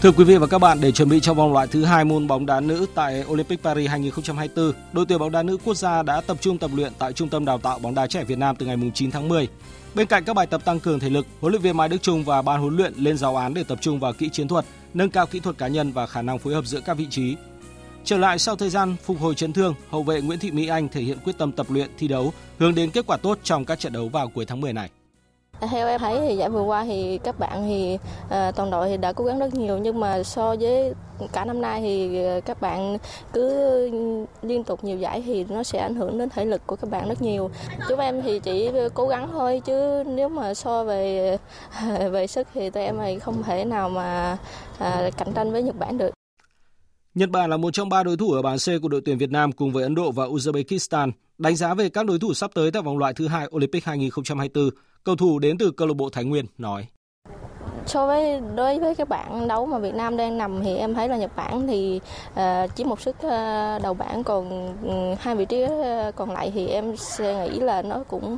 Thưa quý vị và các bạn, để chuẩn bị cho vòng loại thứ hai môn bóng đá nữ tại Olympic Paris 2024, đội tuyển bóng đá nữ quốc gia đã tập trung tập luyện tại Trung tâm Đào tạo bóng đá trẻ Việt Nam từ ngày 9 tháng 10. Bên cạnh các bài tập tăng cường thể lực, huấn luyện viên Mai Đức Trung và ban huấn luyện lên giáo án để tập trung vào kỹ chiến thuật, nâng cao kỹ thuật cá nhân và khả năng phối hợp giữa các vị trí. Trở lại sau thời gian phục hồi chấn thương, hậu vệ Nguyễn Thị Mỹ Anh thể hiện quyết tâm tập luyện thi đấu, hướng đến kết quả tốt trong các trận đấu vào cuối tháng 10 này. Theo em thấy thì giải vừa qua thì các bạn thì à, toàn đội thì đã cố gắng rất nhiều nhưng mà so với cả năm nay thì ờ, các bạn cứ liên tục nhiều giải thì nó sẽ ảnh hưởng đến thể lực của các bạn rất nhiều. Chúng em thì chỉ cố gắng thôi chứ nếu mà so về về sức thì tụi em thì không thể nào mà à, cạnh tranh với Nhật Bản được. Nhật Bản là một trong ba đối thủ ở bảng C của đội tuyển Việt Nam cùng với Ấn Độ và Uzbekistan. Đánh giá về các đối thủ sắp tới tại vòng loại thứ hai Olympic 2024, cầu thủ đến từ câu lạc bộ Thái Nguyên nói so với đối với các bạn đấu mà Việt Nam đang nằm thì em thấy là Nhật Bản thì ờ, uh, chỉ một sức uh, đầu bảng còn uh, hai vị trí uh, còn lại thì em sẽ nghĩ là nó cũng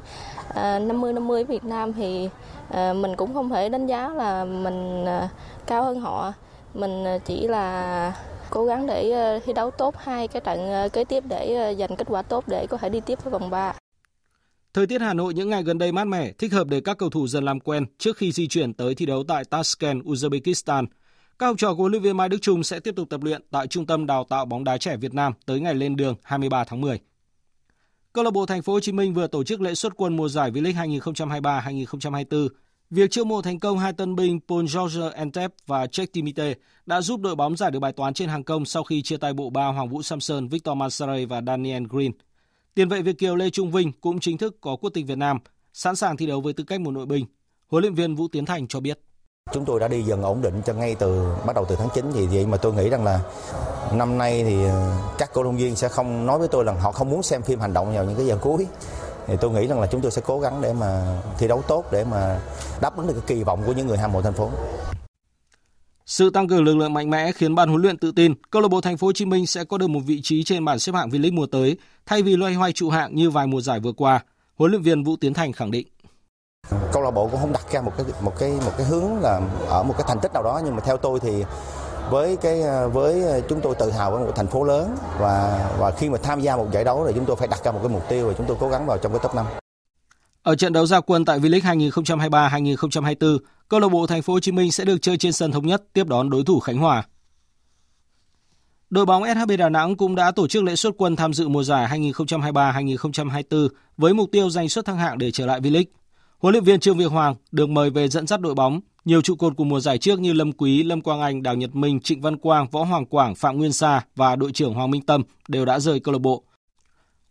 năm mươi năm mươi Việt Nam thì uh, mình cũng không thể đánh giá là mình uh, cao hơn họ mình uh, chỉ là cố gắng để thi đấu tốt hai cái trận kế tiếp để giành kết quả tốt để có thể đi tiếp với vòng 3. Thời tiết Hà Nội những ngày gần đây mát mẻ, thích hợp để các cầu thủ dần làm quen trước khi di chuyển tới thi đấu tại Tashkent, Uzbekistan. Các học trò của huấn luyện viên Mai Đức Chung sẽ tiếp tục tập luyện tại Trung tâm Đào tạo bóng đá trẻ Việt Nam tới ngày lên đường 23 tháng 10. Câu lạc bộ Thành phố Hồ Chí Minh vừa tổ chức lễ xuất quân mùa giải V-League 2023-2024. Việc chiêu mộ thành công hai tân binh Paul George Entep và Jack Timite đã giúp đội bóng giải được bài toán trên hàng công sau khi chia tay bộ ba Hoàng Vũ Samson, Victor Mansare và Daniel Green. Tiền vệ Việt kiều Lê Trung Vinh cũng chính thức có quốc tịch Việt Nam, sẵn sàng thi đấu với tư cách một nội binh. Huấn luyện viên Vũ Tiến Thành cho biết. Chúng tôi đã đi dần ổn định cho ngay từ bắt đầu từ tháng 9 thì vậy mà tôi nghĩ rằng là năm nay thì ờ, các cổ động viên sẽ không nói với tôi là họ không muốn xem phim hành động vào những cái giờ cuối thì tôi nghĩ rằng là chúng tôi sẽ cố gắng để mà thi đấu tốt để mà đáp ứng được cái kỳ vọng của những người hâm mộ thành phố. Sự tăng cường lực lượng mạnh mẽ khiến ban huấn luyện tự tin, câu lạc bộ Thành phố Hồ Chí Minh sẽ có được một vị trí trên bảng xếp hạng V-League mùa tới, thay vì loay hoay trụ hạng như vài mùa giải vừa qua. Huấn luyện viên Vũ Tiến Thành khẳng định. Câu lạc bộ cũng không đặt ra một cái một cái một cái hướng là ở một cái thành tích nào đó nhưng mà theo tôi thì với cái với chúng tôi tự hào với một thành phố lớn và và khi mà tham gia một giải đấu thì chúng tôi phải đặt ra một cái mục tiêu và chúng tôi cố gắng vào trong cái top 5. Ở trận đấu ra quân tại V-League 2023-2024, câu lạc bộ Thành phố Hồ Chí Minh sẽ được chơi trên sân thống nhất tiếp đón đối thủ Khánh Hòa. Đội bóng SHB Đà Nẵng cũng đã tổ chức lễ xuất quân tham dự mùa giải 2023-2024 với mục tiêu giành suất thăng hạng để trở lại V-League. Huấn luyện viên Trương Việt Hoàng được mời về dẫn dắt đội bóng. Nhiều trụ cột của mùa giải trước như Lâm Quý, Lâm Quang Anh, Đào Nhật Minh, Trịnh Văn Quang, Võ Hoàng Quảng, Phạm Nguyên Sa và đội trưởng Hoàng Minh Tâm đều đã rời câu lạc bộ.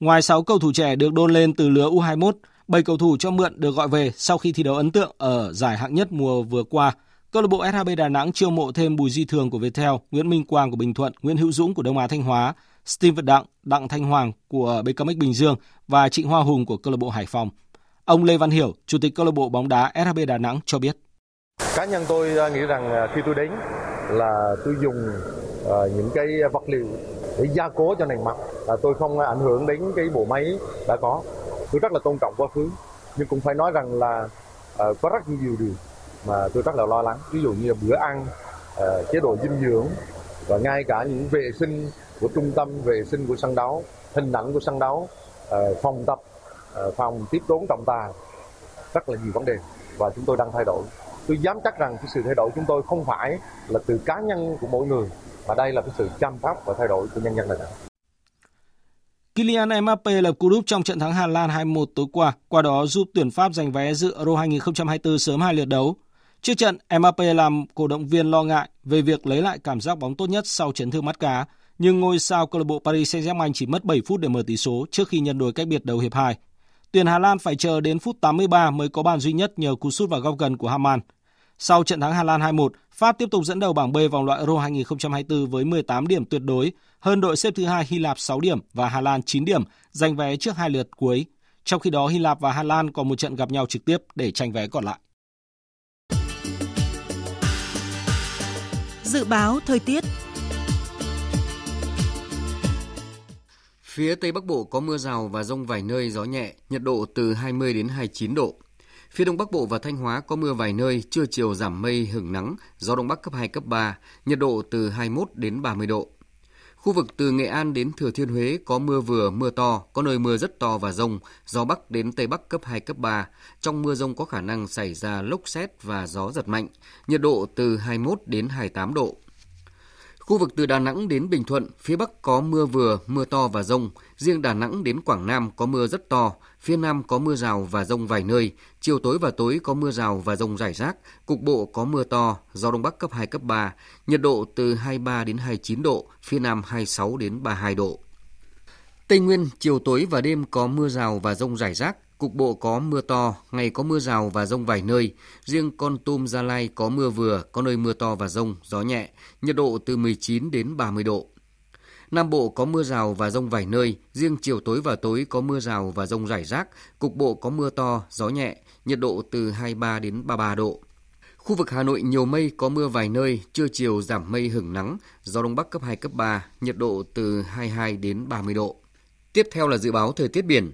Ngoài 6 cầu thủ trẻ được đôn lên từ lứa U21, 7 cầu thủ cho mượn được gọi về sau khi thi đấu ấn tượng ở giải hạng nhất mùa vừa qua. Câu lạc bộ SHB Đà Nẵng chiêu mộ thêm Bùi Duy Thường của Viettel, Nguyễn Minh Quang của Bình Thuận, Nguyễn Hữu Dũng của Đông Á Thanh Hóa, Steven Đặng, Đặng Thanh Hoàng của BKMX Bình Dương và Trịnh Hoa Hùng của câu lạc bộ Hải Phòng. Ông Lê Văn Hiểu, Chủ tịch câu lạc bộ bóng đá SHB Đà Nẵng cho biết. Cá nhân tôi à, nghĩ rằng à, khi tôi đến là tôi dùng à, những cái vật liệu để gia cố cho nền mặt. Tôi không ảnh hưởng đến cái bộ máy đã có. Tôi rất là tôn trọng quá khứ nhưng cũng phải nói rằng là uh, có rất nhiều điều mà tôi rất là lo lắng. Ví dụ như là bữa ăn uh, chế độ dinh dưỡng và ngay cả những vệ sinh của trung tâm vệ sinh của sân đấu hình ảnh của sân đấu uh, phòng tập uh, phòng tiếp đón trọng tài rất là nhiều vấn đề và chúng tôi đang thay đổi. Tôi dám chắc rằng cái sự thay đổi chúng tôi không phải là từ cá nhân của mỗi người mà đây là cái sự chăm sóc và thay đổi của nhân dân này. Kylian Mbappe lập cú đúp trong trận thắng Hà Lan 2-1 tối qua, qua đó giúp tuyển Pháp giành vé dự Euro 2024 sớm hai lượt đấu. Trước trận, Mbappe làm cổ động viên lo ngại về việc lấy lại cảm giác bóng tốt nhất sau chấn thương mắt cá, nhưng ngôi sao câu lạc bộ Paris Saint-Germain chỉ mất 7 phút để mở tỷ số trước khi nhận đôi cách biệt đầu hiệp 2. Tuyển Hà Lan phải chờ đến phút 83 mới có bàn duy nhất nhờ cú sút vào góc gần của Haman. Sau trận thắng Hà Lan 2-1, Pháp tiếp tục dẫn đầu bảng B vòng loại Euro 2024 với 18 điểm tuyệt đối, hơn đội xếp thứ hai Hy Lạp 6 điểm và Hà Lan 9 điểm, giành vé trước hai lượt cuối. Trong khi đó, Hy Lạp và Hà Lan còn một trận gặp nhau trực tiếp để tranh vé còn lại. Dự báo thời tiết Phía Tây Bắc Bộ có mưa rào và rông vài nơi, gió nhẹ, nhiệt độ từ 20 đến 29 độ. Phía Đông Bắc Bộ và Thanh Hóa có mưa vài nơi, trưa chiều giảm mây, hưởng nắng, gió Đông Bắc cấp 2, cấp 3, nhiệt độ từ 21 đến 30 độ. Khu vực từ Nghệ An đến Thừa Thiên Huế có mưa vừa, mưa to, có nơi mưa rất to và rông, gió Bắc đến Tây Bắc cấp 2, cấp 3. Trong mưa rông có khả năng xảy ra lốc xét và gió giật mạnh, nhiệt độ từ 21 đến 28 độ. Khu vực từ Đà Nẵng đến Bình Thuận, phía Bắc có mưa vừa, mưa to và rông. Riêng Đà Nẵng đến Quảng Nam có mưa rất to. Phía Nam có mưa rào và rông vài nơi. Chiều tối và tối có mưa rào và rông rải rác. Cục bộ có mưa to, gió Đông Bắc cấp 2, cấp 3. Nhiệt độ từ 23 đến 29 độ, phía Nam 26 đến 32 độ. Tây Nguyên, chiều tối và đêm có mưa rào và rông rải rác cục bộ có mưa to, ngày có mưa rào và rông vài nơi. Riêng Con Tum Gia Lai có mưa vừa, có nơi mưa to và rông, gió nhẹ, nhiệt độ từ 19 đến 30 độ. Nam Bộ có mưa rào và rông vài nơi, riêng chiều tối và tối có mưa rào và rông rải rác, cục bộ có mưa to, gió nhẹ, nhiệt độ từ 23 đến 33 độ. Khu vực Hà Nội nhiều mây, có mưa vài nơi, trưa chiều giảm mây hửng nắng, gió đông bắc cấp 2, cấp 3, nhiệt độ từ 22 đến 30 độ. Tiếp theo là dự báo thời tiết biển.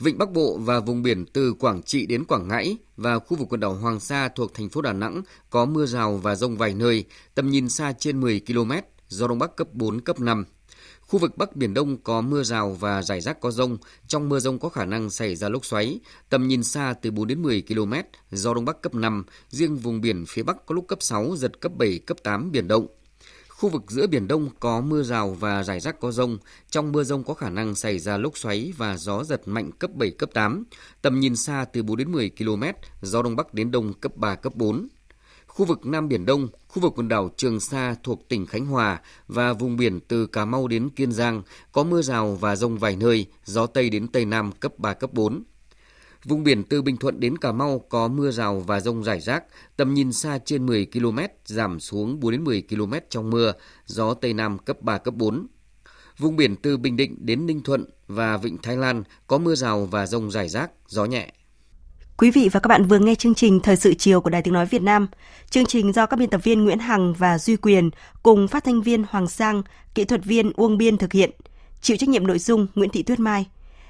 Vịnh Bắc Bộ và vùng biển từ Quảng Trị đến Quảng Ngãi và khu vực quần đảo Hoàng Sa thuộc thành phố Đà Nẵng có mưa rào và rông vài nơi, tầm nhìn xa trên 10 km, gió đông bắc cấp 4, cấp 5. Khu vực Bắc Biển Đông có mưa rào và rải rác có rông. Trong mưa rông có khả năng xảy ra lốc xoáy. Tầm nhìn xa từ 4 đến 10 km, gió Đông Bắc cấp 5. Riêng vùng biển phía Bắc có lúc cấp 6, giật cấp 7, cấp 8 biển động. Khu vực giữa Biển Đông có mưa rào và rải rác có rông. Trong mưa rông có khả năng xảy ra lốc xoáy và gió giật mạnh cấp 7, cấp 8. Tầm nhìn xa từ 4 đến 10 km, gió Đông Bắc đến Đông cấp 3, cấp 4. Khu vực Nam Biển Đông, khu vực quần đảo Trường Sa thuộc tỉnh Khánh Hòa và vùng biển từ Cà Mau đến Kiên Giang có mưa rào và rông vài nơi, gió Tây đến Tây Nam cấp 3, cấp 4. Vùng biển từ Bình Thuận đến Cà Mau có mưa rào và rông rải rác, tầm nhìn xa trên 10 km, giảm xuống 4 đến 10 km trong mưa, gió Tây Nam cấp 3, cấp 4. Vùng biển từ Bình Định đến Ninh Thuận và Vịnh Thái Lan có mưa rào và rông rải rác, gió nhẹ. Quý vị và các bạn vừa nghe chương trình Thời sự chiều của Đài Tiếng Nói Việt Nam. Chương trình do các biên tập viên Nguyễn Hằng và Duy Quyền cùng phát thanh viên Hoàng Sang, kỹ thuật viên Uông Biên thực hiện. Chịu trách nhiệm nội dung Nguyễn Thị Tuyết Mai.